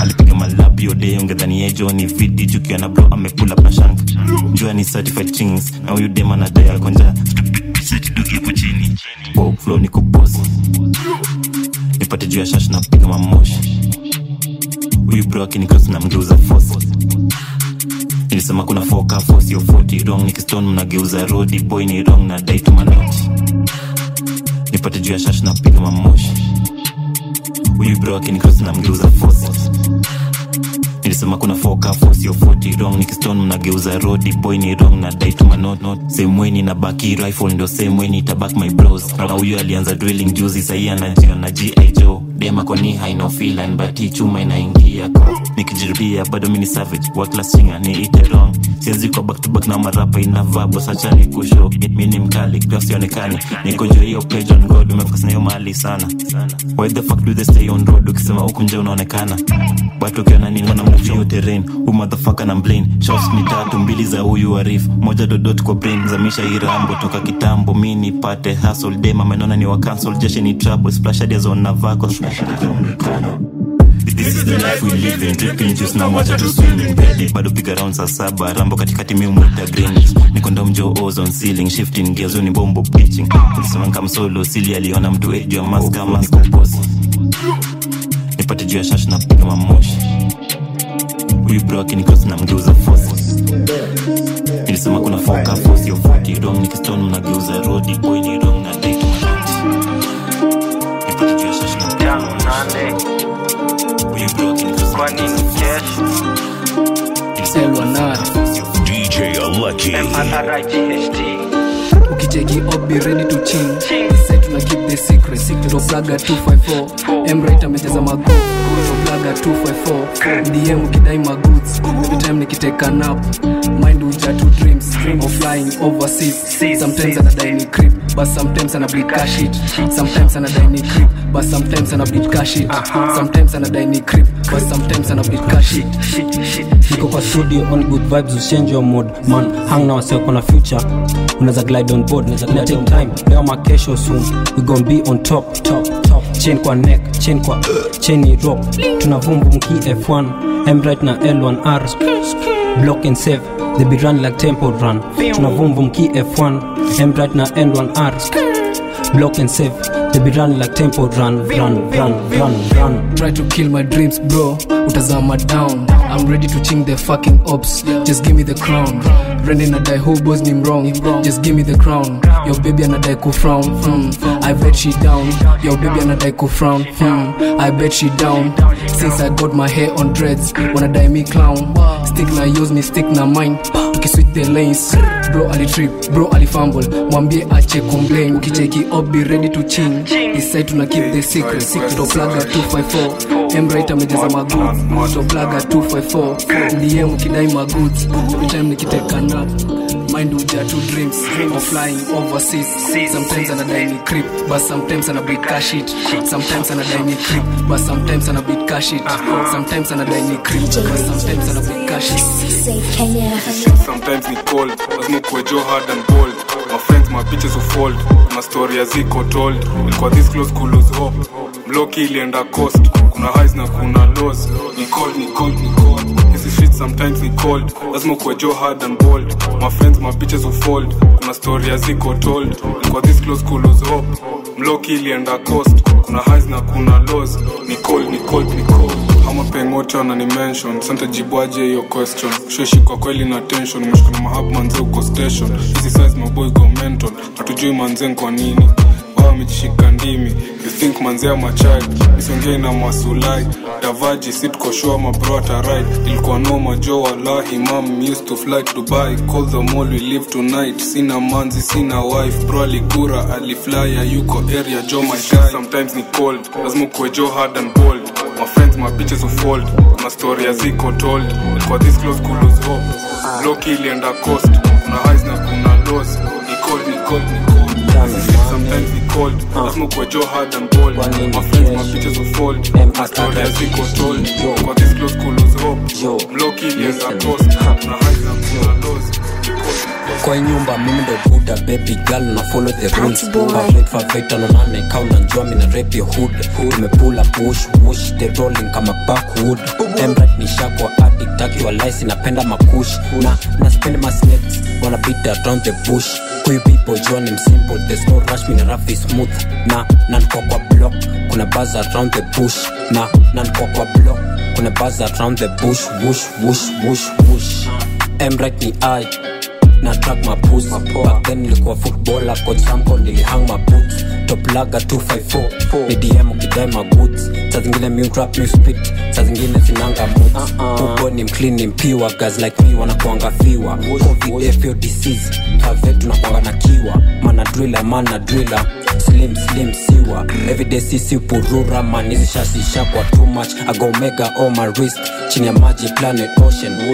alipiga malabio yode ungedhani yejo ni vidi jukiwa na bro amepula shank. Njua ni certified chings. Na huyu dem anadai konja setiduki chini Wow, flow niko nipate juu ya shash na piga mamoshi huyu bro akinikos na mgeuza fosi nilisema kuna foka fosi yo 40 wrong. Nikistone mnageuza rodi boy ni wrong na dai tumanoti nipate juu ya shash na piga mamoshi huyu bro akinikos na mgeuza fosi nilisema kuna foka fosio foti 40 wrong. Nikistone mnageuza rodi boy ni wrong. Na dai tumanot same way nina baki rifle ndo same way nitabak my bros. Na huyu alianza drilling juzi sahii anajiona gi joe dema koni haino filan bati chuma inaingia ko bado mini savage wa class ni ite wrong sianzi kwa back to back na marapa inavabo sacha ni kusho mi ni mkali graf sionekani. Niko juu hiyo page on god umefocus na mahali sana. Why the fuck do they stay on road ukisema huku nje unaonekana? But ukiona nini wana move hiyo terrain. Motherfucker na mblane shots ni tatu mbili za huyu arif moja dodot kwa brain zamisha irambo toka kitambo mi nipate hustle. Dema menona ni wa cancel jeshe ni trouble. Splash hadi azona vako This is the life bado piga round saa saba rambo katikati mi umwita green niko ndo mjo ozone ceiling shifting gears ni bombo pitching. Kulisema kama solo sili aliona mtu ejua maska maska boss nipate juu ya shash na piga mamoshi. Huyu bro akinikos na mgeuza fosi nilisema kuna foka fosi yo 40 wrong nikistone mnageuza rodi boy ni wrong mamoshi huyu bro akinikos DJ Lucky. ukicheki op be ready to chill Say tuna keep the secret toplaga 254 mrit amecheza mago toplaga 254 dm ukidai magoods. Every time nikiteka nap mind uja to dreams. Of flying overseas. Sometimes anadai ni creep but sometimes ana bleed cash it sometimes anadai ni creep but sometimes ana bleed cash it sometimes anadai ni creep but sometimes ana bleed cash it niko kwa studio on good vibes ushange your mood. Man hang na waseo kona future. Unaweza glide on board unaweza take time. Leo makesho soon. We gon be on top top chain kwa neck chain kwa chain ni rope tuna vumbu mki f1 m right na l1r block and save they be run like temple run. Tuna vumbu mki f1 m right na n1r block and save baby run like tempo run run run run run. Try to kill my dreams bro. Utazama down. I'm ready to ching the fucking ops. Just give me the crown. Rendi nadai hobos ni mrong? Just give me the crown. Your baby anadai kufrown Mm. i bet she down. Your baby anadai kufrown Mm. i bet she down. Since i got my hair on dreads wanna die me clown. Stick na use ni stick na mine. Tukiswitch the lanes. Bro alitrip bro alifumble mwambie ache complain. Ukicheki be ready to ching isai tuna keep the secret toplaga 254 emrit amejaza magoods toplaga 254 dm ukidai magoods time nikiteka nap mind uja two dreams. Dreams. of flying overseas. Sometimes anadai ni creep but sometimes ana beat cash it sometimes anadai ni creep but sometimes ana beat cash it sometimes anadai ni creep but sometimes ana beat cash it sometimes ni cold lazima kuwe jo hard and bold. My friends my bitches of fold. My story ziko told. Ilikuwa this close cool lose hope. Mloki ilienda coast. Kuna highs na kuna lows. Ni cold ni cold ni cold sometimes ni cold. Lazima kuwe jo hard and bold. My friends my bitches of fold. Kuna story ziko told kwa this close cool lose hope. Mloki ilienda coast. Kuna highs na kuna lows. Ni cold ni cold ni cold. Ama pengote anani mention. Santa jibwaje hiyo question. Usheshikwa kweli na tension. Umeshika na manze uko station. Hizi size maboy go mental. Hatujui manze kwa nini wao wamejishika ndimi. You think manze machai. Isongei na masulai. Davaji sitkoshua mabro atarit ilikuwa noma jo wallahi mam used to fly to dubai. Call the mall we live tonight. Sina manzi sina wife. Bro aligura aliflya yuko area jo my guy. Sometimes ni cold. Lazima kuwe jo hard and bold. My friends my bitches of fold. Kuna story ya ziko told. Ilikuwa this close cool lose hope. Block ilienda coast. Kuna highs na kuna lows. Ni cold ni cold ni cold sometimes ni cold. Lazima kuwe jo hard and bold my friends my bitches of fold my story ziko told ilikuwa this. close cool lose hope. Loki ilienda coast kuna highs na kuna lows. Kwa nyumba mimi ndo buda baby girl na follow the rules. Perfect perfect anonane kauna njua na rap your hood. Tumepula push push the rolling kama backwood. Emrat ni shako addict akiwa lice napenda makush. Na na spend my snakes wanna beat around the bush huyu people jua msimple there's no smooth. Na na kwa block. Kuna buzz around the bush. Na na niko kwa block. Kuna buzz around the bush. Wush wush wush wush emrat ni i na track mapus back then nilikuwa footballer coach samko nilihang maboots top laga 254 ni dm ukidai magoods saa zingine mi rap mi spit. Saa zingine sinanga upo ni mclean ni mpiwa. Guys like me wanakuanga fiwa. Covid fo disease kave tunakuanga na kiwa. Mana driller mana driller slim slim siwa. Everyday sisi purura manizishasisha kwa too much. Agomega wrist. Chini ya maji planet ocean.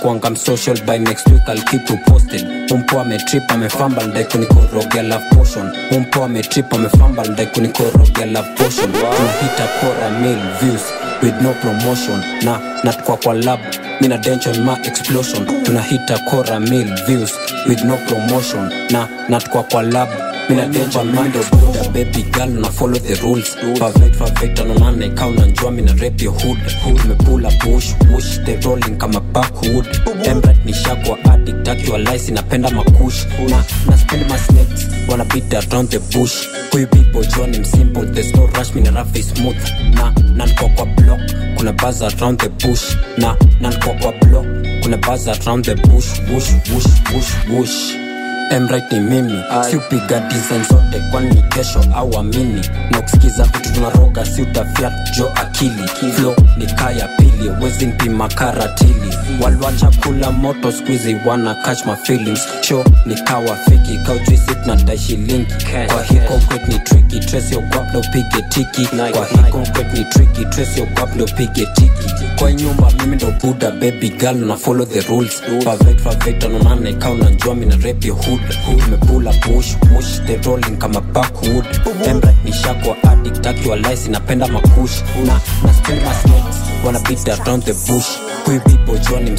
Kuanga msocial by next week I'll posted. Umpo ametrip amefamba ndai love potion. Umpo ametrip amefamba ndai love potion. Tunahita kora mil views with no promotion. Na natukwa kwa lab. Mina dension ma explosion. Tunahita kora mil views with no promotion. Na natukwa kwa lab mina denja mindo buda baby girl na follow the rules. Perfect perfect anonane kauna njua mina rap your hood. Tumepula bush bush the rolling kama backwood emrat ni shakwa addict akiwa lice napenda makush. Na na spend my snakes wanna beat around the bush. Huyu people jua ni simple there's no rush mina rap is smooth. Na na niko kwa block kuna buzz around the bush. Na na niko kwa block kuna buzz around the bush bush bush bush bush bush emrit ni mimi. Siupiga design zote kwani ni kesho au amini na ukisikiza vitu tunaroga si utafyat jo akili. Flo ni kaya pili wezi mpima karatili. Walwacha kula moto skuizi wana catch my feelings. Sho ni kawa fiki kaujuisit na daishilingi kwa hii concrete ni tricky trace your guap ndo pige tiki. Kwa hii concrete ni tricky trace your guap ndo pige tiki. Kwa nyumba mimi ndo buda baby girl na follow the rules. Perfect perfect anonane kauna njua mina rap your hood tumepula push push the rolling kama backwood emrat ni addict akiwa lice napenda makush. Na na spend my snakes wanna beat around the bush. Huyu people jua ni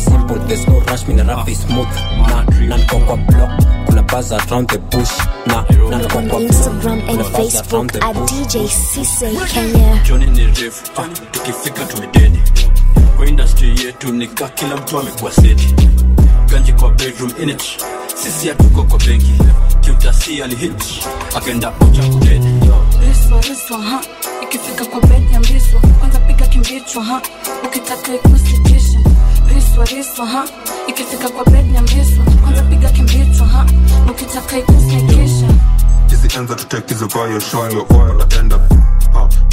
there's no rush mina rap is smooth. Na na niko kwa block kuna buzz around the bush. Na na niko kwa Instagram and kuna buzz around Facebook at DJ Cisse Kenya. joni ni refu. Ah, tukifika tumedeni kwa industry yetu nika kila mtu amekuwa seti ganji kwa bedroom init sisi hatuko kwa benki. Kiutasi alihit akaenda kudedi ikifika kwa bed ya mbiswa kwanza piga kimbichwa ha. Ukitaka ikusitisha riswa riswa ha. Ikifika kwa bed ya mbiswa kwanza piga kimbichwa ha. Ukitaka ikusitisha hizi enza tutekizo kwa hiyo show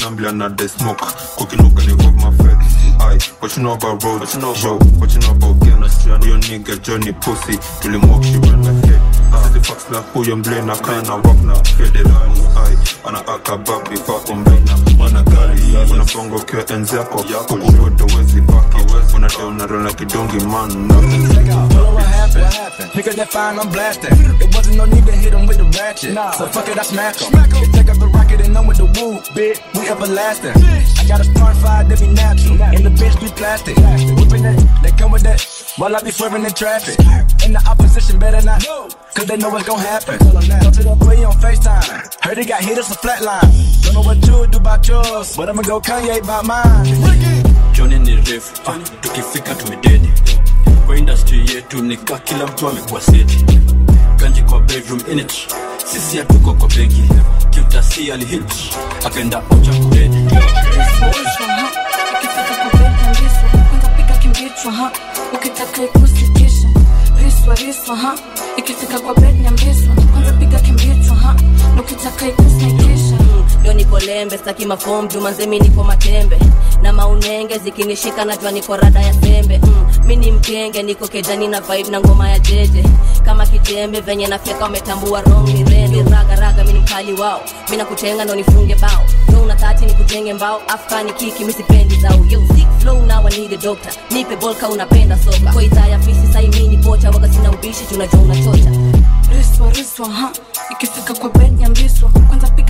yo over end up uh, nambia na they smoke kukinuka ni of my fed ai what you know about road. What you know yo what you know about games yo nigga Johnny pussy. Tulimwalk she run like head. Sisi fax na huyo mble na kana walk na federali ai ana akababi fa umbena wana gari una bongo kwa enzi yako kukurodo wezi baki unadeuna rola kidongi man na what happened? Pick up that fine, I'm blasting. It wasn't no need to hit him with the ratchet. Nah. So fuck it, I smack him. Take up the rocket and I'm with the woo, bitch. We everlasting. I got a star fire that be natural. And the bitch be plastic. Whipping that, they come with that. While I be swerving in traffic. In the opposition, better not. Cause they know what's gonna happen. Talk to the boy on FaceTime. Heard he got hit us a flatline. Don't know what you do about yours. But I'ma go Kanye about mine. joni ni refu tukifika tumededi kwa industry yetu nika kila mtu amekuwa seti. Ganji kwa bedroom init sisi hatuko kwa benki kiutasi alihit akaenda ocha ha ukitaka ikusitisha riswa riswa ha kwa bed ya mbiswa kwanza piga kimbichwa ha ukitaka ikusitisha ndio niko lembe staki mafom jumanzemi niko matembe na maunenge zikinishika najua niko rada ya sembe. Mm, mi ni mkenge niko kejani na vibe na ngoma ya jeje. Kama kitembe venye nafyeka wametambua raga mi ni mkali wao. Mi nakutenga ndo nifunge bao. Ndo una nikutenge mbao. Afkani kiki mi sipendi yo sick flow now I need doctor. Nipe bolka unapenda soka. Kwa idhaa fisi sai mi pocha. Waga sina ubishi tunajua unachocha riswa riswa ha ikifika kwa bed ya kwanza piga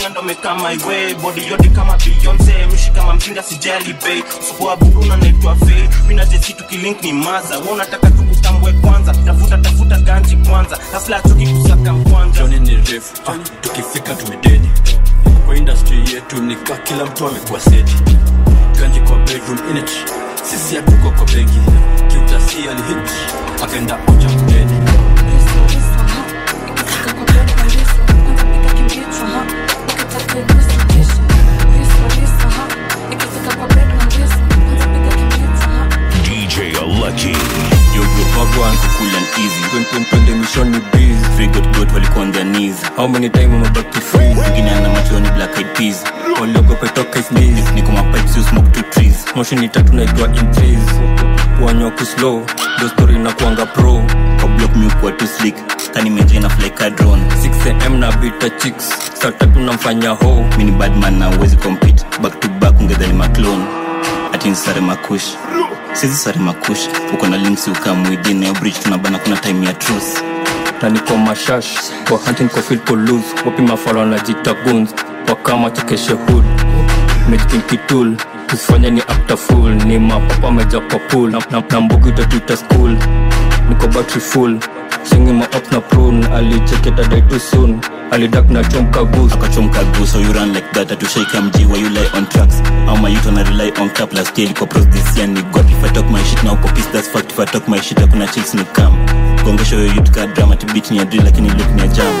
shodi ndo meka my way body yote kama Beyonce mishi kama mjinga sijali bay budu na naitwa fail mi na jesi tukilink ni maza. Wewe unataka tukutambue kwanza? Tafuta tafuta ganji kwanza. Hasla chuki kusaka mkwanja. Joni ni refu ah, tukifika tumededi. Kwa industry yetu nika kila mtu amekuwa seti. Ganji kwa bedroom init sisi hatuko kwa benki. Kiutasi alihit akaenda trees moshi ni tatu naitwa inches wanywa kuslow ndo story na kuanga pro. Kwa block mi ukuwa too slick kani mejena fly ka drone. 6am na bita chicks. Saa tatu namfanya ho. Mini badman na uwezi compete. Back to back ungedhani maclone. Ati makush sizi sare makush uko na limsi ukamwidhi nayo bridge tunabana kuna time ya truth taniko mashash kwa hunting kwa field ko lose wapi mafalo na jita guns. Wakama chekeshe hood. Mejkinkitul tusifanye ni after full. Ni mapapa meja kwa pool. Na, na, na mbugu itatwita school. Niko battery full. Singi maops na prun alicheketa dai too soon. Alidak na chomka goose. Akachomka goose so you run like that. Atushaika mji where you lie on tracks. Au my youth wana rely on cap last year? Liko pros this year. Ni god if i talk my shit now ko peace that's fact. If i talk my shit hakuna chicks ni come. Gongesho yo youth ka drama. To beat ni a drill lakini look ni a jam.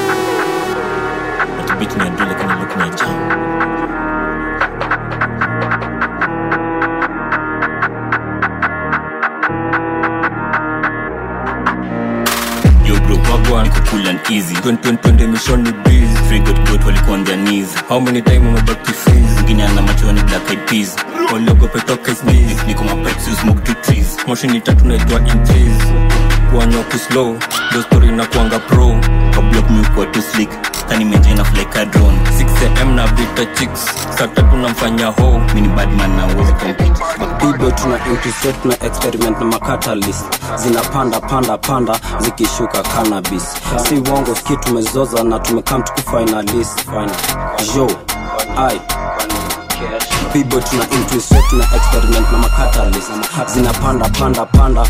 To beat ni a drill lakini look ni a jam easy. Twende mishoni biz frigotgot got got walikuwa on how many time umebaki free wengine ana machoni black eyed niko mapipes you smoke two trees. Moshi tatu naitwa inches kuanywa kuslow ndo story na kuanga pro. Too slick ka drone. 6am na vita chicks. Sata tatu namfanya ho. Mini na uwezi compete. Tuna experiment na makatalist. Zinapanda panda panda zikishuka cannabis. Si wongo ski tumezoza na tumekam tukufinalist final. Jo ai. Bibo tuna tuna experiment na makatalist. Zinapanda panda panda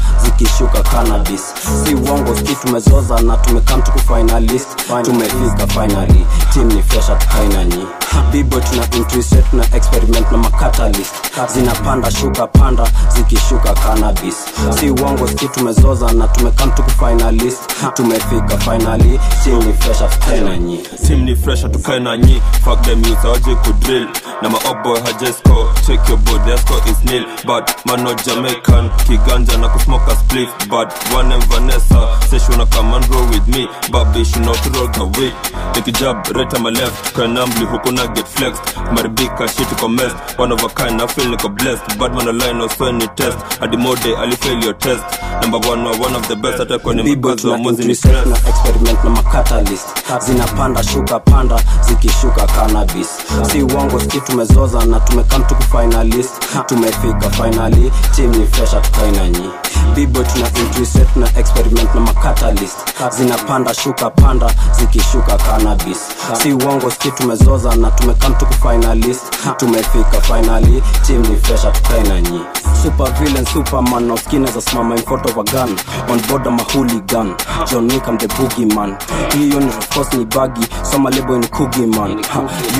zikishuka cannabis. Si uongo ski tumezoza na tumekam tuku finalist. Tumefika finally tim ni fresh atukainanyi bibo tuna intuition tuna experiment na makatalist zinapanda shuka panda zikishuka cannabis. Si uongo ski tumezoza na tumekam tuku finalist. Tumefika finally tim ni fresh at finally. Tim ni fresh at finally. Fuck them youth awaje kudrill na maoboy hajesco check your body their is nil. But man no jamaican kiganja na kusmoke a spliff but one and vanessa say she wanna come and roll with me baby she know to roll the way nikijab right on my left kanambli huku na get flexed? Maribika shit iko messed one of a kind I feel niko blessed. Bad man align also any test hadi mode alifail your test. Number one one of the best hata kwenye bibo mkazo wa mwezi ni stress. Na experiment na macatalyst zinapanda shuka panda zikishuka cannabis. Si uongo ski tumezoza na tumekam tuku finalist. Tumefika finally team ni fresh atukainanyi bibo tuna intuition na experiment na macatalyst zinapanda shuka panda zikishuka cannabis. Si uongo ski tumezoza na tumekam tuku finalist. Tumefika finally tim ni fresh atukainanyi super villain superman na simama in front of a gun. On board I'm a hooligan John Wick I'm the boogeyman. Hii unit of course ni baggy soma lebo ni coogie man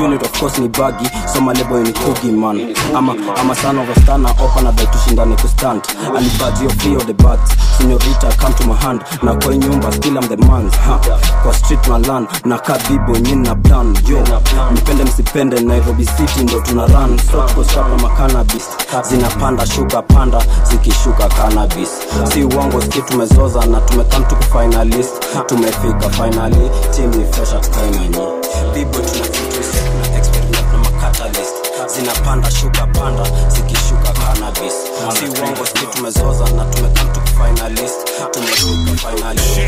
unit of course ni baggy soma lebo ni coogie man ama ama son of a star na opa na dai tushindane kustand alibaji of free of the bats senorita come to my hand. Na kwa nyumba still I'm the man ha, kwa street my land. Na kabibo nyini na plan yo. Mpende msipende Nairobi city ndo tuna run. So tuko sharp ma cannabis. Zinapanda shuka panda zikishuka cannabis. Si uongo siki tumezoza na tumekam tuku finalist. Tumefika finally team ni fresh atukainanyi bibo tuna intuition, zinapanda shuka panda zikishuka cannabis. Si uongo ski tumezoza na tumekam finalist. Tumefika finalist.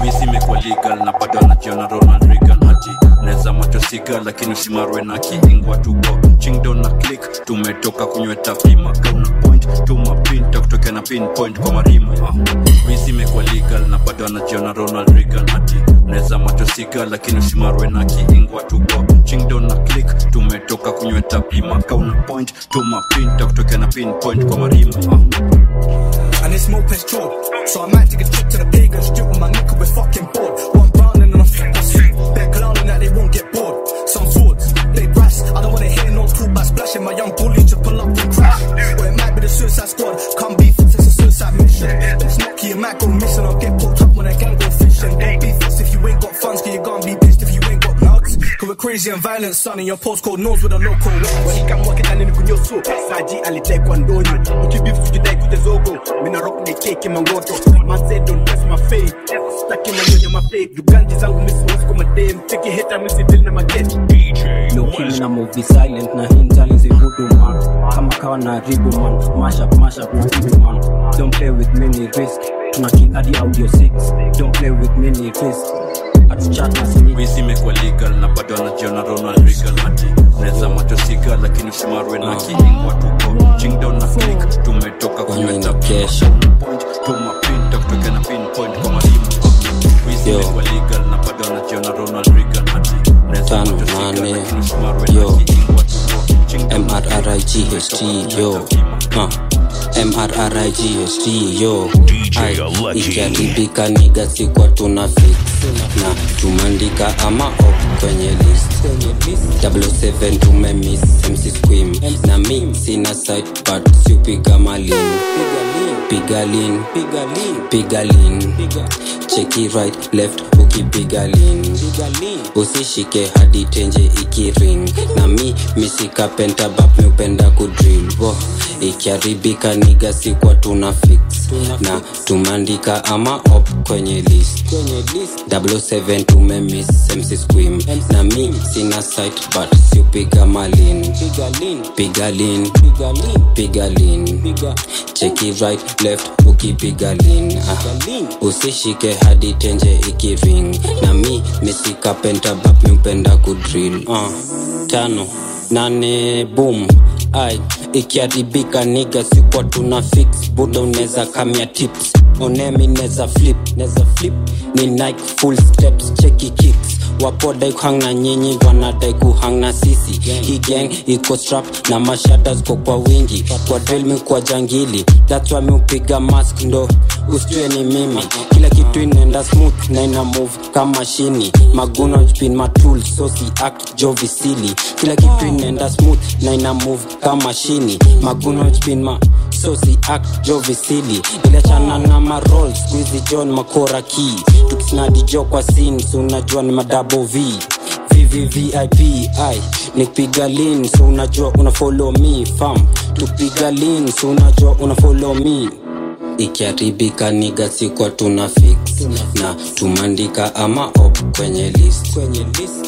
Misi legal na bado anajiona ronald reagan. Hati naweza macho siga lakini usimarwe na kiingwa tuko. Chingdo na click tumetoka kunyweta pima kauna point tuma pin takutokea na pinpoint kwa marima misi imekuwa legal na bado anajiona ronald reagan hati naweza macho siga lakini usimarwe na kiingwa tuko chingdo na click tumetoka kunyweta pima kauna point tuma pin takutokea na pinpoint kwa marima. And it's more true. So I might take a trip to the pagan strip with my nigga, we're fucking bored. One brown and I'm my. They're clowning that they won't get bored. Some swords, they brass. I don't wanna hear no talk about splashing my young bully to pull up and crash. Suicide squad. Come beef it's a suicide mission. Don't smack you, might go missing or get pulled up when I can go fishing. Don't beef if you ain't got funds, cause you're be we're crazy and violent, son, and your postcode knows where the local. Was. walikamwake ndani ni kunyoso saji alitekwa ndonyo ukibifu kujidai kutezogo mina rock ni keke mangoto mase don't test my fate staki manyonya mafake juganji zangu misiwezi kwa madem teki heta misidili na mageti lokimi na movie silent. Na hii mtalinzi hudu man kama kawa na ribu man. Mashup mashup na ribu man. Don't play with me ni risk tuna kick hadi audio 6 don't play with me ni risk atuchat wizi imekuwa legal na bado anajiona ronald reagan. Ati naweza macho siga lakini usimarwe na kiingwa tuko chingdown na click. Tumetoka kunyweta kesho? point tuma pin takutokea na pinpoint kwa marima wizi Yo. imekuwa legal na bado anajiona ronald reagan. Ati naweza siga lakini usimarwe na kiingwa tuko mrright yo. uh. mrright yo. Ikiharibika niga sikwa tuna fix na tumandika ama op kwenye list. 7 tumemis mc squim na mi sina site but siupiga malin. Piga lin piga lin cheki right left ukipiga lin usishike hadi tenje ikiring. Na mi misikapenta bap miupenda kudril wo ikiharibika niga sikwa tuna fix. Na tumandika ama op kwenye list 7 tumemis mc squim. Na mi sina site but siupiga malin piga lin cheki right left ukipiga ah. usishike hadi tenje ikiring na mi misikapenta bap miupenda kudril uh. tano nane boom. Ai ikiharibika niga sikwa tuna fix. Buda unaweza kamia tips. Onemi neza flip neza flip. Ni nike full steps cheki kicks. Wapodai kuhang na nyinyi wanadai kuhang na sisi. Hii gang iko strap na mashata ziko kwa wingi. Kwa drill kwa jangili. That's why mask ndo usijue ni mimi. Kila kitu inaenda smooth na ina move kama shini. Maguno pin matul so act jovisili. Kila kitu inaenda smooth na ina move kama shini maguno magunochpinma sosi so act jovisili iliachana na marol skuizi john makora ki tukisnadi jo kwa sin so unajua ni madabo v. Vvvip nikipiga lin so unajua una fam. Tukpiga lin so unajua una follow ikiharibika niga sikwa tuna fix. Na tumandika ama op kwenye list.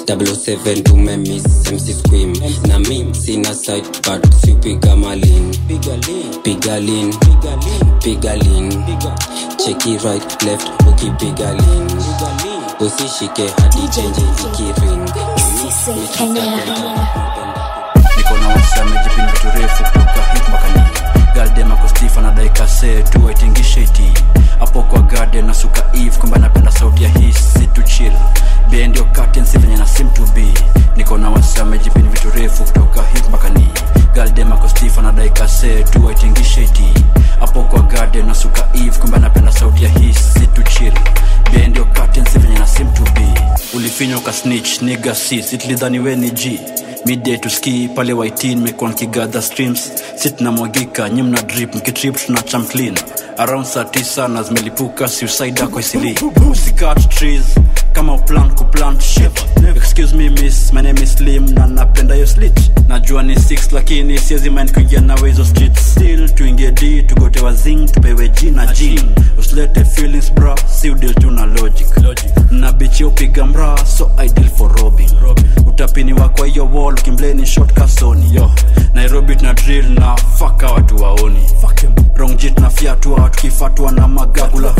7 tumemis mc squim na mi sina site but sipiga malin. Piga lin piga lin. Cheki right left ukipiga lin. Usishike hadi chenje ikiring niko na wasamejipin vitu refu na daikase tuwaitingisheti hapo kwa garden na suka eve kwamba napenda sauti ya hii situ to chill bendio katensi venye na be. Niko na wasamejipin vitu refu kutoka hip mpaka ni galdemakostifa na daikase tuwaitingisheti hapo kwa garden nasuka eve kumbe anapenda sauti ya hii si to chill. Bendio katensi venye na be. Ulifinywa ukasnitch niga sis itlidhani g. Midday tuski pale waitin mekuwa nkigadha streams. Namwagika nyi mna drip mkitrip tuna cham clean. Around saa tisa na zimelipuka suicide ako isili. Usikat trees kama uplan kuplant shit. Excuse me miss my name is slim na napenda yo slit najua ni 6 lakini siezi mind kuingia nawe hizo street still tuingie d tugotewa zing tupewe g na jing usilete feelings bra si udil tu na logic. Logic. na bichi upiga mra so ideal for robin, robin. utapini wakwa hiyo wall ukimbleni short kasoni yo. Nairobi tuna drill na faka watu waoni. Rongjit na fyatua tukifatwa na magagula.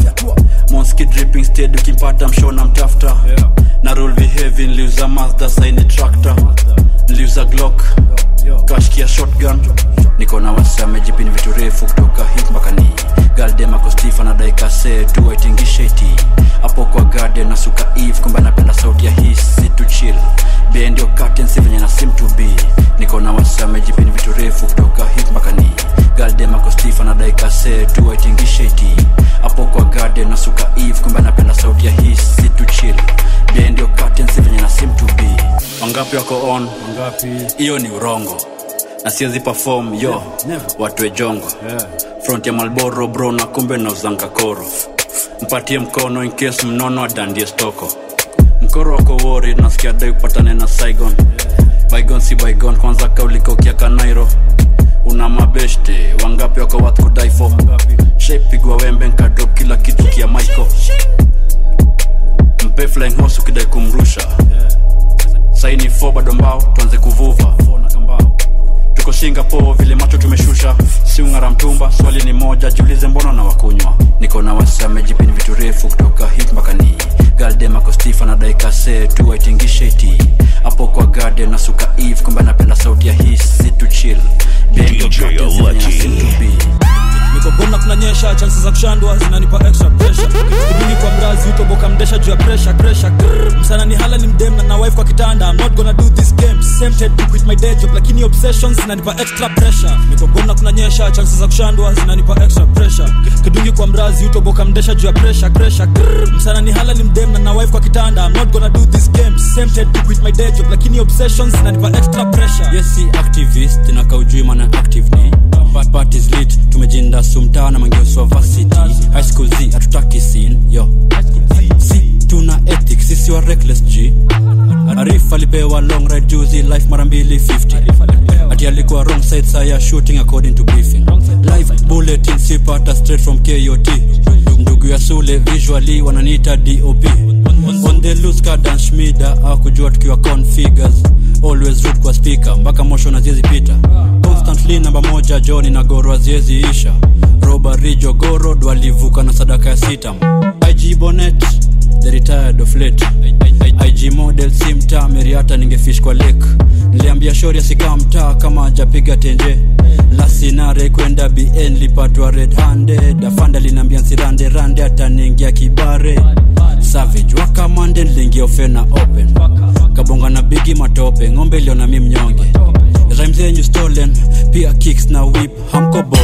Monski dripping stead ukimpata mshona mtafta na rule behavi niliuza mazda saini tractor. Niliuza glock. Kashikia shotgun. Niko na wasamejipini vitu refu kutoka hip mpaka ni galdemakostifa na daikase tuwaitingisheti hapo kwa garden na suka eve kwamba napenda sauti ya hii si to chill. Bendio katensi venye na sim to be. Niko na wasamejipini vitu refu kutoka hip mpaka ni galdemakostifa na daikase tuwaitingisheti wangapi wako on? Hiyo ni urongo. Na siwezi perform yo watwe jongo. Front ya malboro bro na kumbe na uzanga koro. Mpatie mkono in case mnono adandie stoko. Mkoro wako wori nasikia dai upatane na saigon. Baigon si baigon kwanza kaulikokiaka nairo. Una mabeshte wangapi wako wat kudaifo shepigwa wembe nkadrop kila kitu kia maiko mpe flying horse ukidai kumrusha saini fo bado mbao tuanze kuvuva tuko singapore vile macho tumeshusha siungara mtumba swali ni moja jiulize mbona na wakunywa niko na wasamejipini vitu refu kutoka hip mpaka ni galdemakostifa na daikase tuwaitingisheti hapo kwa garden na suka eve kumbe anapenda sauti ya hii si to chill bengo nikogomna kunanyesha chansi za kushandwa zinanipa extra pressure. Kwa mrazi utoboka mdesha juu ya pressure pressure. Msana ni hala ni mdem na na wife kwa kitanda. I'm not gonna do this game. Same to quit my day job lakini obsessions zinanipa extra pressure. Migogona kunanyesha chansi za kushandwa zinanipa extra pressure. Kidungi kwa mrazi utoboka mdesha juu ya pressure pressure. Msana ni hala ni mdem na na wife kwa kitanda. I'm not gonna do this game. Same to quit my day job lakini obsessions zinanipa extra pressure. Yes si activist inakaujui maana active ni. But parties lit tumejinda sumtaa na mangeuswa varsity. High school z hatutaki sin yo tuna ethics sisi wa reckless g. Arif alipewa long ride juzi life mara mbili 50 ati alikuwa wrong side saya shooting according to briefing. Live bulletin sipata straight from kot ndugu ya sule visually wananiita dop on the loose kadan Schmida akujua tukiwa configures always root kwa speaker mpaka mosho na ziezi pita. Constantly namba moja joni na goro aziezi isha. Robari jogoro walivuka na sadaka ya sitam ig bonet the retired of late. Ig model simta meriata ningefish kwa lake. Niliambia shori asikaa mtaa kama ajapiga tenje. Lasinare kwenda bn lipatwa red handed. Afanda linaambia nsirande rande ataningia kibare. Savage wakamande niliingia ofena open. Kabonga na bigi matope. Ng'ombe iliona mi mnyonge. Rhymes zenyu stolen pia kicks na whip. Hamko boli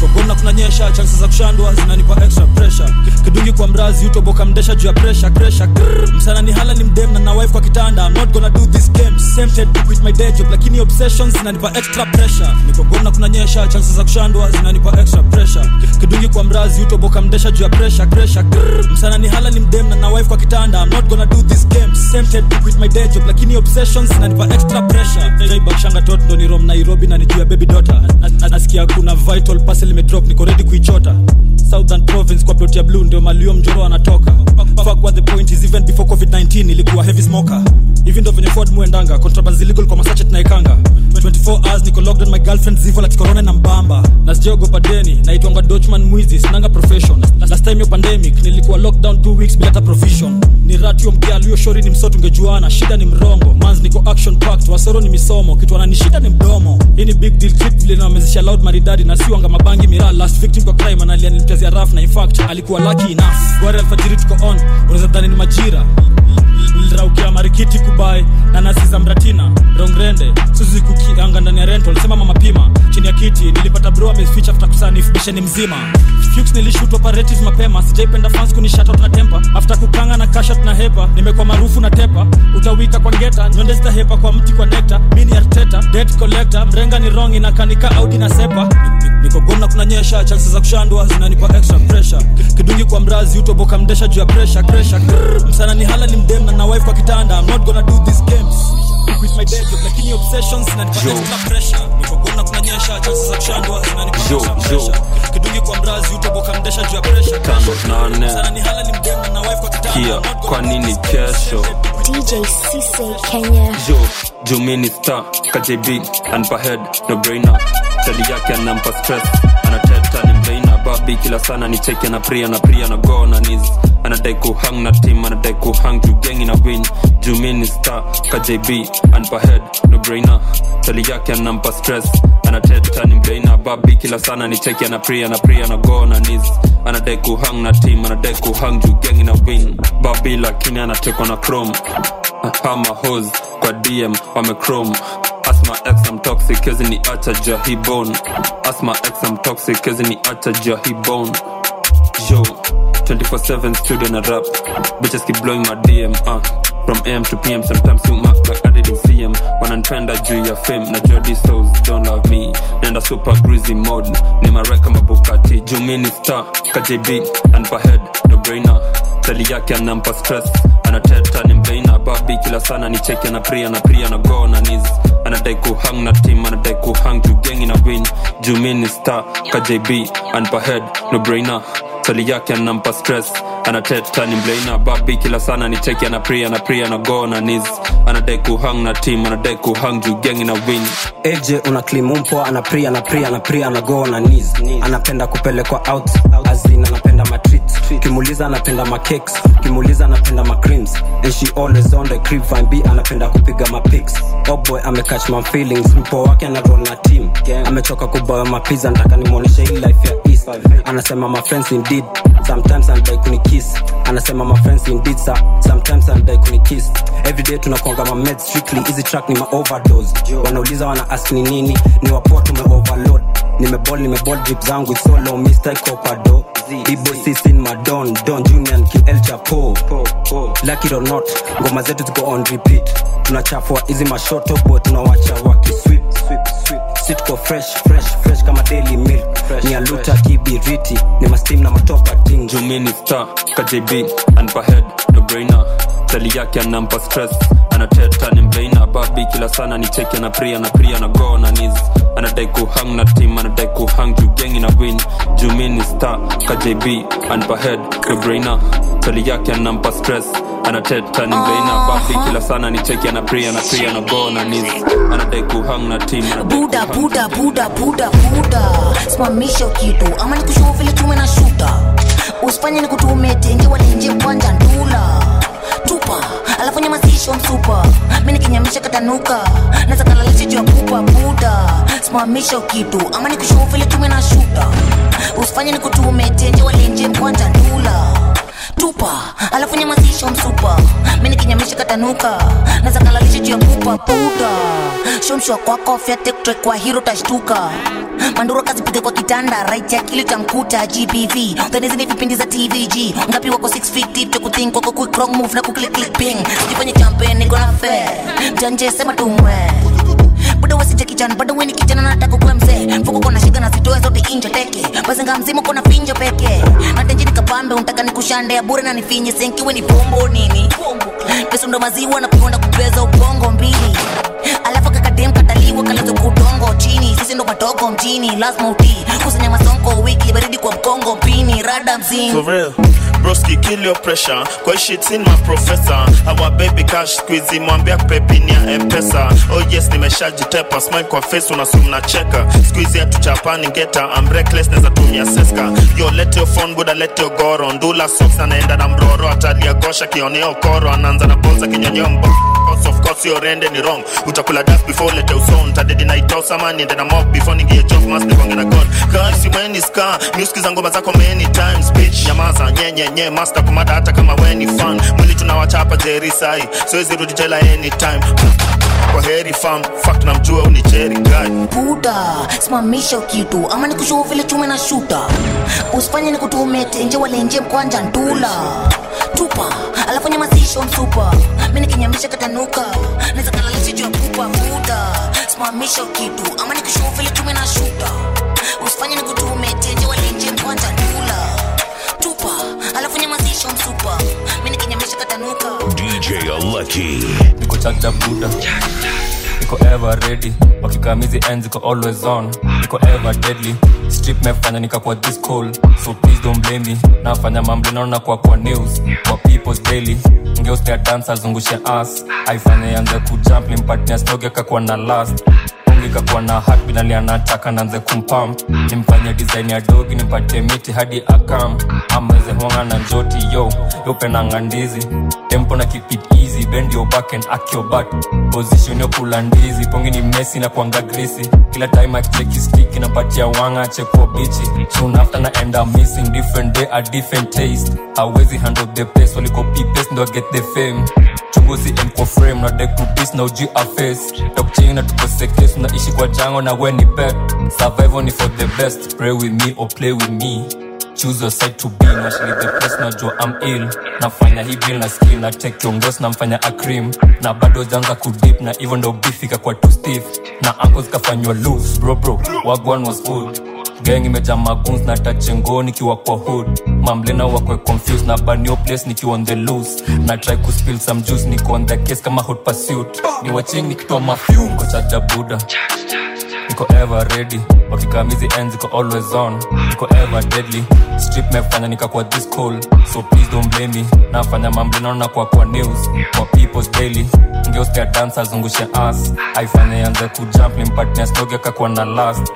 nikogona kunanyesha chansi za kushandwa zinanipa extra pressure. Kidungi kwa mrazi utoboka mdesha juu ya pressure kresha Grrr. msana ni hala ni mdem na na kwa kitanda. I'm not gonna do this game. Tempted to quit my day job lakini obsessions zinanipa extra pressure. Nikogona kunanyesha chansi za kushandwa zinanipa extra pressure. Kidungi kwa mrazi utoboka mdesha juu ya pressure kresha msana ni hala ni mdem na na kwa kitanda. I'm not gonna do this game. Tempted to quit my day job lakini obsessions zinanipa extra pressure. Jaibakshanga tot ndo ni rom nairobi na nijua baby daughter. Na- na- nasikia kuna vital parcel imedrop niko redi kuichota. Southern province kwa plot ya blue ndio malio mjoro anatoka fuck what the point is even before covid-19 ilikuwa heavy smoker hivi ndo venye ford muendanga contrabands kwa masache tunaekanga 24 hours niko locked on my girlfriend zivo la corona na mbamba. Na sijaogopa deni naitwanga dochman mwizi sinanga profession. Last time yo pandemic nilikuwa lockdown 2 weeks bila hata provision. Ni ratio mkial huyo shori ni msoto ungejuana shida ni mrongo. Mans niko action packed wasoro ni misomo. Kitu anani shida ni mdomo. Hii ni big deal clip vile nawamezesha loud maridadi na siwanga mabangi miraa. Last victim kwa crime analia nilimtezea raf na in alikuwa lucky enough. Gwari alfajiri tuko on unaweza dhani ni majira. Niliraukia marikiti kubai na nasi za mratina rongrende suzi kukianga ndani ya rental. Sema mama pima chini ya kiti nilipata bro ameficha after kusanif bisheni mzima. Fuchs nilishoot operative mapema sijaipenda fans kunishata na tempa after kukanga na kasha na hepa nimekuwa maarufu na tepa. Utawika kwa ngeta nyonde zitahepa kwa mti kwa nekta mini arteta debt collector mrenga ni wrong inakanika audi na sepa. Niko gona kuna nyesha chances za kushandwa zinanipa extra pressure. Kidungi kwa mrazi utoboka mdesha juu ya pressure pressure. Msana ni hala ni mdem na na wife kwa kitanda. I'm not gonna do these games with my day job lakini obsessions zinanipa Yo. pressure. Niko gona kunanyesha chances za kushandwa zinanipa Yo, pressure. Kidungi kwa mrazi utoboka mdesha juu ya pressure. Tano nane. Sana ni hala ni mdem na wife kwa kitanda. Kia kwa nini kesho? DJ Cisse Kenya. jo jumini star. Kjb and head no brainer. Tali yake anampa stress mbeina kila sana ni cheki na pria na pria na go na nis anadai kuhang na team anadai kuhang juu gengi na win. Jumini star kjb anpa head no brainer. Tali yake anampa stress anateta ni mbeina babi kila sana ni cheki na pria na go na nis anadai kuhang na team anadai kuhang juu gengi na win. Babi lakini anatekwa na chrome. Hama hose kwa dm wamechrome asma I'm toxic kezi ni acha ja hi bone ex I'm toxic kezi ni acha ja hi bone. Yo 24/7 studio na rap. Bitches keep blowing my dm uh. from am to pm sometimes you mark like i didn't see him when i tried wananipenda juu ya fame. Na jody souls don't love me. Nenda super greasy mode. Ni mareka mabukati juu mini star kjb anpa head no brainer tali yake anampa stress. Anateta ni mbeina babi kila sana ni cheki ana pria na pria na go na nis anadai kuhang na team anadai kuhang jugengi na win. Jumini star kjb anpa head no brainer. Tali yake anampa stress. Anateta ni mbeina babi kila sana ni cheki ana pria na pria na go na nis anadai kuhang na team anadai kuhang jugengi na win. Eje una klimumpo ana pria na pria na knees anapenda kupelekwa out azin anapenda matreat kimuliza anapenda makeks ukimuuliza anapenda macreams and she always on the crib fine b anapenda kupiga mapics oboy amecatch my feelings. Mpo wake anarol na team. Amechoka kubawa mapiza nataka nimwonyeshe hii life ya east anasema my friends indeed. Sometimes anadai kunikiss anasema my friends indeed sir. sometimes anadai kunikiss everyday tunakonga ma meds strictly. Hizi track ni ma overdose. Wanauliza wana ask ni nini? Ni wapoa tume overload. Nimebol nimebol drip zangu solo. Mr. Copado bibo sisin madon don junior ql chapo. Lucky or not ngoma zetu ziko on repeat. Tunachafua hizi mashoto bo tunawacha wakiswip sitko fresh fresh fresh kama daily milk. Ni aluta kibiriti. Ni mastim na matopa ting jumini star kjb and head no brainer tali yake anampa stress anateta ni mbeina babi kila sana ni cheki na pria na pria na go na nis anadai kuhang na team anadai kuhang juu gengi na win. Jumini star kjb anpa head tali yake anampa stress anateta ni mbeina babi kila sana ni cheki na pria na pria na go na nis anadai kuhang na team buda buda buda buda buda simamisha kitu ama nikushua vile tume na shuta usifanye nikutume tenje kwanja ndula alafu alafu nyama sisho msupa mi nikinyamisha katanuka. Nazakalalisha juu ya kupa buda. Simamisha kitu. Ama nikushuu vile tume na shuta usifanye nikutume tenje walenje ndula tupa. Alafu nyama sisho msupa. Mi nikinyamisha katanuka. Naweza kalalisha juu ya kupa puta shomshwa kwako fyatektre kwa hiro tashtuka manduro kazipige kwa kitanda right ya kili tamkuta gbv utanizini vipindi za tvg ngapi wako 6 feet deep cha kuthink wako quick wrong move na kuklik click ping sijifanye champion niko na fair. Mjanje sema tumwe bado wasije kijana bado weni kijana nataka kuwa mzee. Mfuko kona shiga na zitoe zote inje teke. Bazenga mzima kona finjo peke. Natenje nikapambe untaka nikushande ya bure na nifinye. Senkiwe ni pombo nini? Pesa ndo maziwa na kukonda kubeza ubongo mbili. Alafu kakadem kataliwa kalazo kudongo chini. Sisi ndo madogo mjini lazima utii. Kusanya masonko wiki baridi kwa mkongo pini rada mzini. Broski, kill your pressure. Kwa hii shit my professor. Our baby cash squeezy mwambia pepini ya mpesa. Oh yes, nimeshajitepa. Smile kwa face unasum na cheka. Squeezy atuchapani geta I'm reckless naweza tumia seska. Yo, let your phone buda let your goro. Ndula socks anaenda na mroro. Atalia gosha kioneo koro. Anaanza na bonza kinyonyo Course of course your end ni wrong. Utakula dust before lete uson. Tadedi na itosa man niende na mob before ningie job master konge na god. Kasi weni ska. Music za ngoma zako many times bitch. Nyamaza nyenye nye master kumada hata kama weni fan. Mwili tunawachapa jerisai. Siwezi rudi jela anytime. Kwa heri fam. Fuck namjua uni cherry guy. buda simamisha kitu. Ama nikushuu vile chume na shuta usifanye nikutume tenje walenje mkwanja ntula. Tupa alafu nyama sisho msupa. Mi nikinyamisha katanuka. Naweza kalalisha juu kupa buda simamisha kitu. Ama nikushuu vile chume na shuta usifanye nikutume tenje walenje mkwanja ntula. Tupa alafu nyama sisho msupa. Mi DJ Lucky. niko chacha buda niko ever ready. Wakikamizi ends niko always on. Niko ever deadly. Strip mefanya nikakuwa this cold so please don't blame me. Nafanya mambo naona kwa kwa news. Kwa people's daily. Ngeustea dance azungushe ass aifanye yanze kujump limpatnia stoge kakuwa na last kakuwa na heartbeat anataka nanze kumpam nimfanye design ya dogi nipatie miti hadi akam. Ameze honga na njoti yo yopenanga ndizi tempo na keep it easy bend your back and act your back position yo kula ndizi pongi ni mesi na kuanga grisi kila time akicheki stick inapatia wanga chekwa bichi soon after na end up missing different day a different taste. Hawezi handle the pace waliko pipes ndo get the fame chunguzi mko frame na deck to beast na uji a face top chain na tukose case unaishi kwa jango na we ni pet survival ni for the best pray with me or play with me. Choose your side to be nashili the place najua I'm ill. Nafanya hii bill na skill na take kiongozi namfanya akrim na bado janza kudip na hivyo ndo bifika kwa too stiff. Na ankles kafanywa loose bro bro wagwan was good gang imeja maguns na tachengo nikiwa kwa hood. Mamlena wakwe confused na banio place nikiwa on the loose. Na try kuspill some juice niko on the case kama hot pursuit. Ni watching nikitoa mafyum kwa chacha buda niko ever ready. Wakikamizi ends iko always on. Niko ever deadly. Strip mefanya nikakuwa this cool. So please don't blame me. Nafanya mambo naona kwa kwa news. Kwa people's daily. Ngeustia dance azungushe ass. Aifanye yanze kujump nimpatia stogi akakuwa na last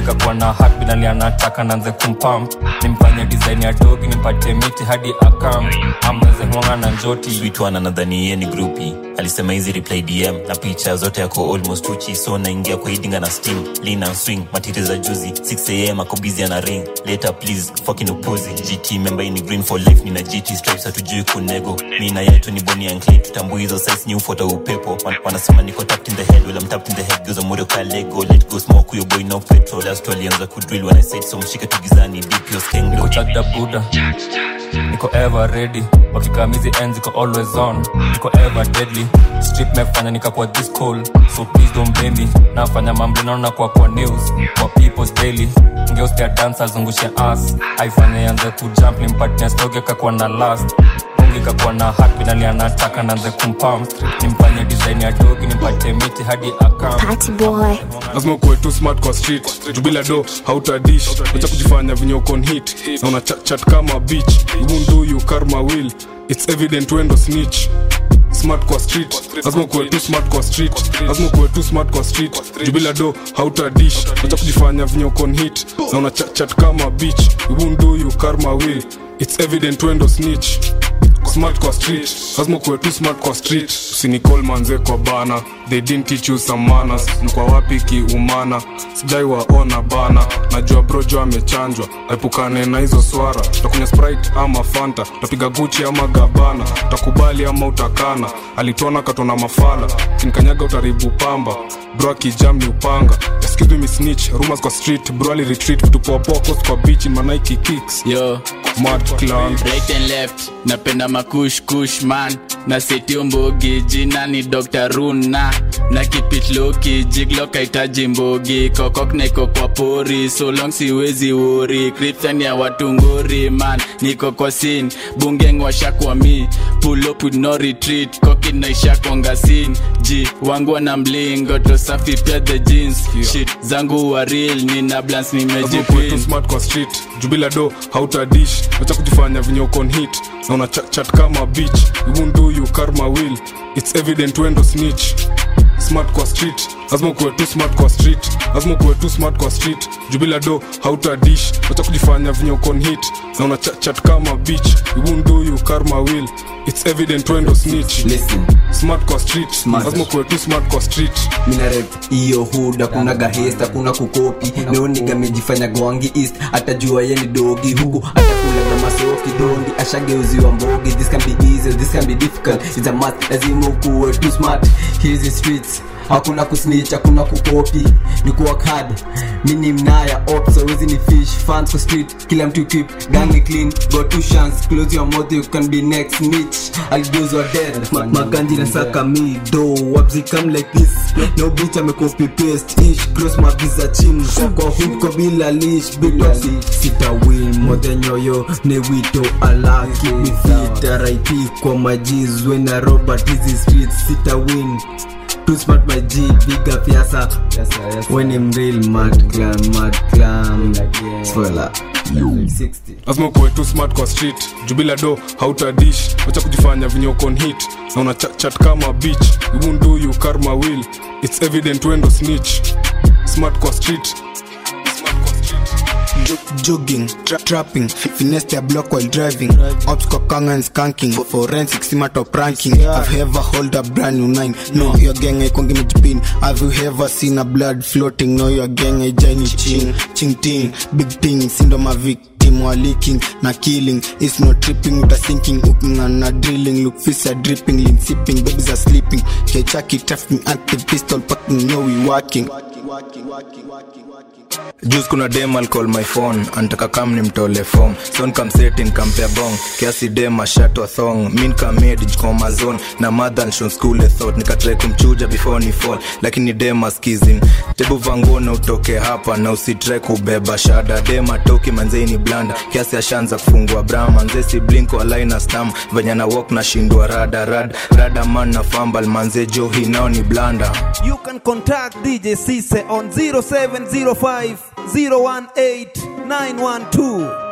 kakuwa na heartbeat anataka nanze kumpamp nimfanye design ya dogi nimpatie miti hadi akam. Amweze honga na njoti. Sweetwana nadhani ye ni grupi alisema hizi reply dm na picha zote yako almost uchi so naingia kwa hidinga na steam lina swing. Matiti za juzi 6am ako busy ana ring. Later please fucking upuzi gt member ni green for life nina gt stripes hatujui kunego. Mi na yetu ni boni ankle tutambui hizo size ni photo upepo. Wanasema niko tapped in the head well I'm tapped in the head. Geuza ka lego let go smoke your boy no petrol last walianza kudrill when I said so. Mshike tugizani deep your skeng niko chakda buda niko ever ready. Wakikamizi ends iko always on. Niko ever deadly. Strip mefanya nikakuwa this cool. So please don't blame me. Nafanya mambo naona kwa kwa news. Kwa people's daily. Ngeustia dance azungushe ass. Aifanye yanze kujump nimpatia stoge kakuwa na last kakuwa na heartbeat alianataka nanze kumpam nimfanye design ya dogi nimpatie miti hadi akam Party boy. lazima kuwe tu smart kwa street. Jubila do hautadish acha kujifanya venye uko hit na una chat, chat kama beach. Ibundu you karma will. It's evident wendo snitch. Smart kwa street. Lazima ukuwe tu smart kwa street. Lazima ukuwe tu smart kwa street. Jubila do hautadish acha kujifanya venye hit na una chat, chat kama beach. Ibundu you karma will. It's evident wendo snitch smart kwa street. Lazima kuwe tu smart kwa street. Usinicall manze kwa bana. They didn't teach you some manners. Mkwa wapi kiumana? Sijai waona bana. Najua brojo amechanjwa. Aepukane na hizo swara. Takunya sprite ama fanta. Tapiga guchi ama gabana takubali ama utakana. Alitona katona mafala. Kinikanyaga utaribu pamba. Bro akijam upanga excuse me snitch rumors kwa street bro ali retreat vitu poa coast kwa beach in manaiki kicks. Yo. Mad clan right and left napenda makush kush man. Na setio mbogi jina ni dr. Runa. Na kipitloki jiglo kaitaji mbogi kokok niko kwa pori so long siwezi wori kriptan ya watungori man. Niko kwa sin bungeng washakwa mi pull up with no retreat koki naisha konga sin ji wangu wana mlingo tosafi pia the jeans. Shit zangu wa real nina blans Lazima nimejipin smart kwa street. Jubila do hautadish acha kujifanya vinyokon hit na una chat, chat kama beach. You won't do you karma will. It's evident wendo snitch. Smart kwa street lazima kuwe tu smart kwa street. Lazima kuwe tu smart kwa street. Jubila do hautadish acha kujifanya vinyokon hit. Na una chat, chat kama beach. You won't do you karma will. It's evident wendo snitch. Listen. smart kwa street. Smart. lazima kuwe tu smart kwa street. Minarep hiyo huda kuna gahesta kuna kukopi. Neoniga mejifanya gwangi east. Atajua yeni dogi. Huku atakulaga masoki dondi. Ashageuziwa mbogi. This can be easy this can be difficult. It's a must. Lazima kuwe tu smart. Hizi streets hakuna kusnitch hakuna kukopi. Ni kuwork mi ni mnaya ops always ni fish. Fans for street kila mtu keep gang clean got two chance. Close your mouth you can be next snitch. Your dead. Ma- na saka mi do wabzi come like this. No bitch ame copy paste. Ish cross mabiza chin. Kwa hood kwa bila leash. Bitosi sita win mote nyoyo ne wito ala keep me fit RIP kwa majiz when I robot hizi streets sita win Too smart my G, big up yasa When I'm real mad clan, mad clan Spoiler. Lazima kuwe tu smart kwa street. Jubila do hautadish wacha kujifanya vinyokon hit na una chat, chat kama beach. You won't do you karma will. It's evident wendo snitch. Smart kwa street jogging, tra trapping, finesse their block while driving. Ops kokanga and skanking. For forensic ranking. Have you ever hold a brand new nine? No, your gang aikongi mejipin. Have you ever seen a blood floating? No, your gang aijani ching. Ching ting, big ting, syndrome ma victim leaking na killing. It's not tripping, uta sinking, ukinga na drilling. Look fists are dripping, link sipping, babies are sleeping. Kechaki trafficking active pistol, packing, no we working. Juice kuna dem alcall my phone. Antaka kam ni mtole form son kam setin kampea bong. Kiasi dem ashatwa thong. Min kamedi jikoma na mother nshon school a thought nikatrai kumchuja before ni fall. Lakini dem askizim tebu vangona utoke hapa na usitrai kubeba shada. Dem atoki manzei blanda. Kiasi ashaanza kufungua bra manze si blink walaina stam. Venye na wok na shindwa rada rad. Rada man na fambal manze johi nao ni blanda. You can contact DJ cise on 0705 018 912.